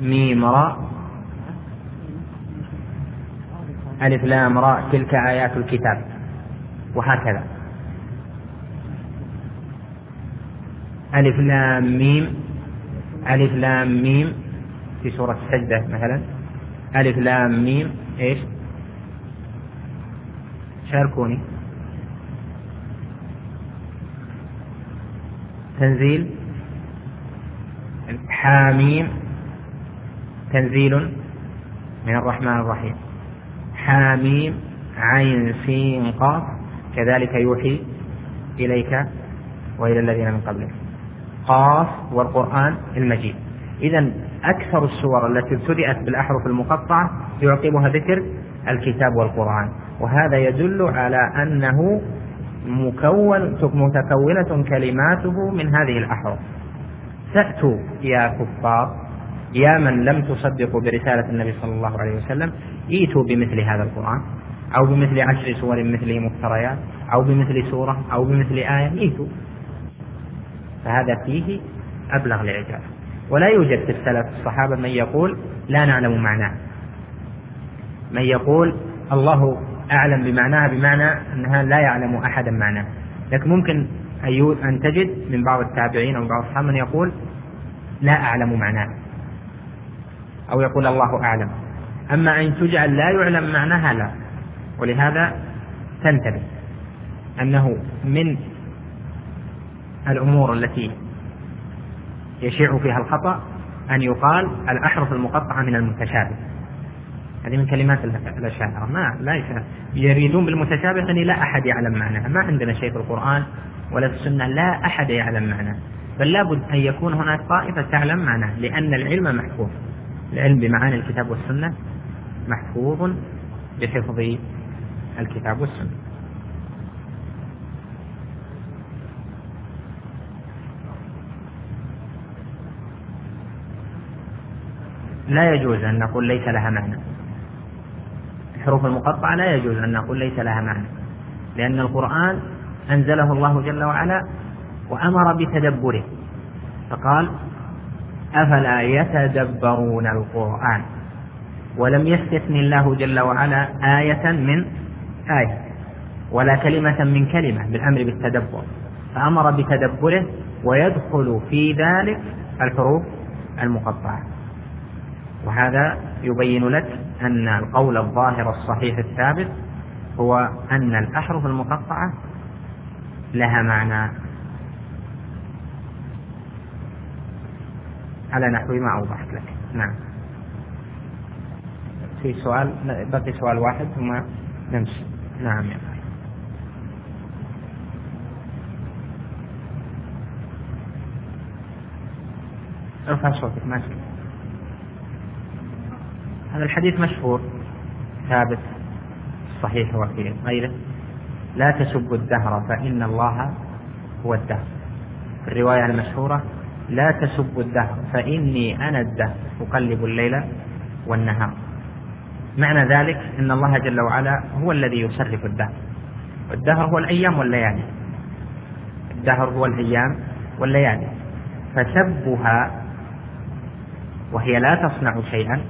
ميم راء ألف لام راء تلك آيات الكتاب. وهكذا. ألف لام ميم ألف لام ميم في سورة السجدة مثلا. ألف لام ميم إيش؟ شاركوني. تنزيل. حاميم. تنزيل من الرحمن الرحيم. حاميم عين سين قاف. كذلك يوحي إليك وإلى الذين من قبلك. قاف والقرآن المجيد. إذا أكثر السور التي ابتدأت بالأحرف المقطعة يعقبها ذكر الكتاب والقرآن. وهذا يدل على أنه مكون متكونة كلماته من هذه الأحرف. تأتوا يا كفار يا من لم تصدقوا برسالة النبي صلى الله عليه وسلم ائتوا بمثل هذا القرآن أو بمثل عشر سور مثله مفتريات أو بمثل سورة أو بمثل آية ائتوا فهذا فيه أبلغ الإعجاز ولا يوجد في السلف الصحابة من يقول لا نعلم معناه. من يقول الله أعلم بمعناها بمعنى أنها لا يعلم أحدا معناه. لكن ممكن أن تجد من بعض التابعين أو بعض الصحابة من يقول لا أعلم معناه. أو يقول الله أعلم. أما أن تجعل لا يعلم معناها لا. ولهذا تنتبه أنه من الأمور التي يشيع فيها الخطأ أن يقال الأحرف المقطعة من المتشابه. هذه من كلمات الأشاعرة. ما لا. يريدون بالمتشابه أن لا أحد يعلم معناها. ما عندنا شيء في القرآن ولا في السنة لا أحد يعلم معناه بل لابد أن يكون هناك طائفة تعلم معناه لأن العلم محفوظ. العلم بمعاني الكتاب والسنة محفوظ بحفظ الكتاب والسنة. لا يجوز أن نقول ليس لها معنى. الحروف المقطعة لا يجوز أن نقول ليس لها معنى لأن القرآن أنزله الله جل وعلا وأمر بتدبره. فقال أفلا يتدبرون القرآن؟ ولم يستثن الله جل وعلا آية من آية ولا كلمة من كلمة بالأمر بالتدبر. فأمر بتدبره ويدخل في ذلك الحروف المقطعة. وهذا يبين لك أن القول الظاهر الصحيح الثابت هو أن الأحرف المقطعة لها معنى على نحو ما أوضحت لك. نعم. في سؤال بقي سؤال واحد ثم نمشي. نعم يا ارفع صوتك ما هذا الحديث مشهور ثابت صحيح وفي غيره. لا تسبوا الدهر فإن الله هو الدهر. في الرواية المشهورة لا تسبوا الدهر فإني أنا الدهر أقلب الليل والنهار. معنى ذلك أن الله جل وعلا هو الذي يصرف الدهر. والدهر هو الأيام والليالي. الدهر هو الأيام والليالي. فسبها وهي لا تصنع شيئا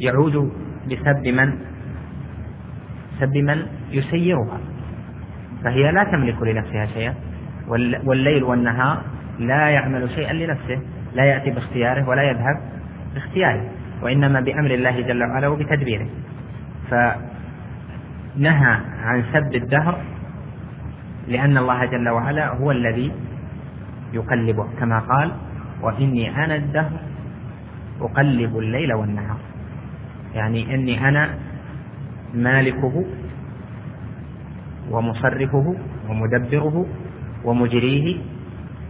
يعود بسب من؟ سب من يسيرها. فهي لا تملك لنفسها شيئا. والليل والنهار لا يعمل شيئا لنفسه لا يأتي باختياره ولا يذهب باختياره وإنما بأمر الله جل وعلا وبتدبيره. فنهى عن سب الدهر لأن الله جل وعلا هو الذي يقلبه كما قال وإني أنا الدهر أقلب الليل والنهار. يعني إني أنا مالكه ومصرفه ومدبره ومجريه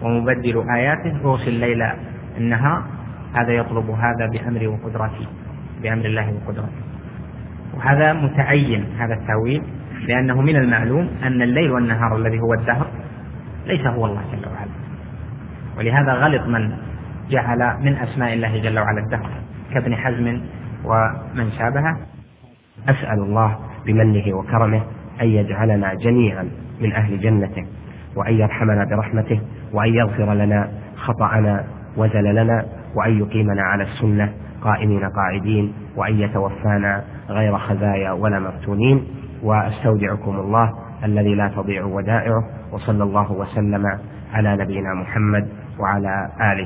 ومبدل آياته أوصي الليل النهار. هذا يطلب هذا بأمر وقدرته بأمر الله وقدرته. وهذا متعين هذا التأويل لأنه من المعلوم أن الليل والنهار الذي هو الدهر ليس هو الله جل وعلا. ولهذا غلط من جعل من أسماء الله جل وعلا الدهر كابن حزم ومن شابهه أسأل الله بمنه وكرمه أن يجعلنا جميعا من أهل جنته وأن يرحمنا برحمته وأن يغفر لنا خطأنا وزللنا وأن يقيمنا على السنة قائمين قاعدين وأن يتوفانا غير خزايا ولا مفتونين. وأستودعكم الله الذي لا تضيع ودائعه وصلى الله وسلم على نبينا محمد وعلى آله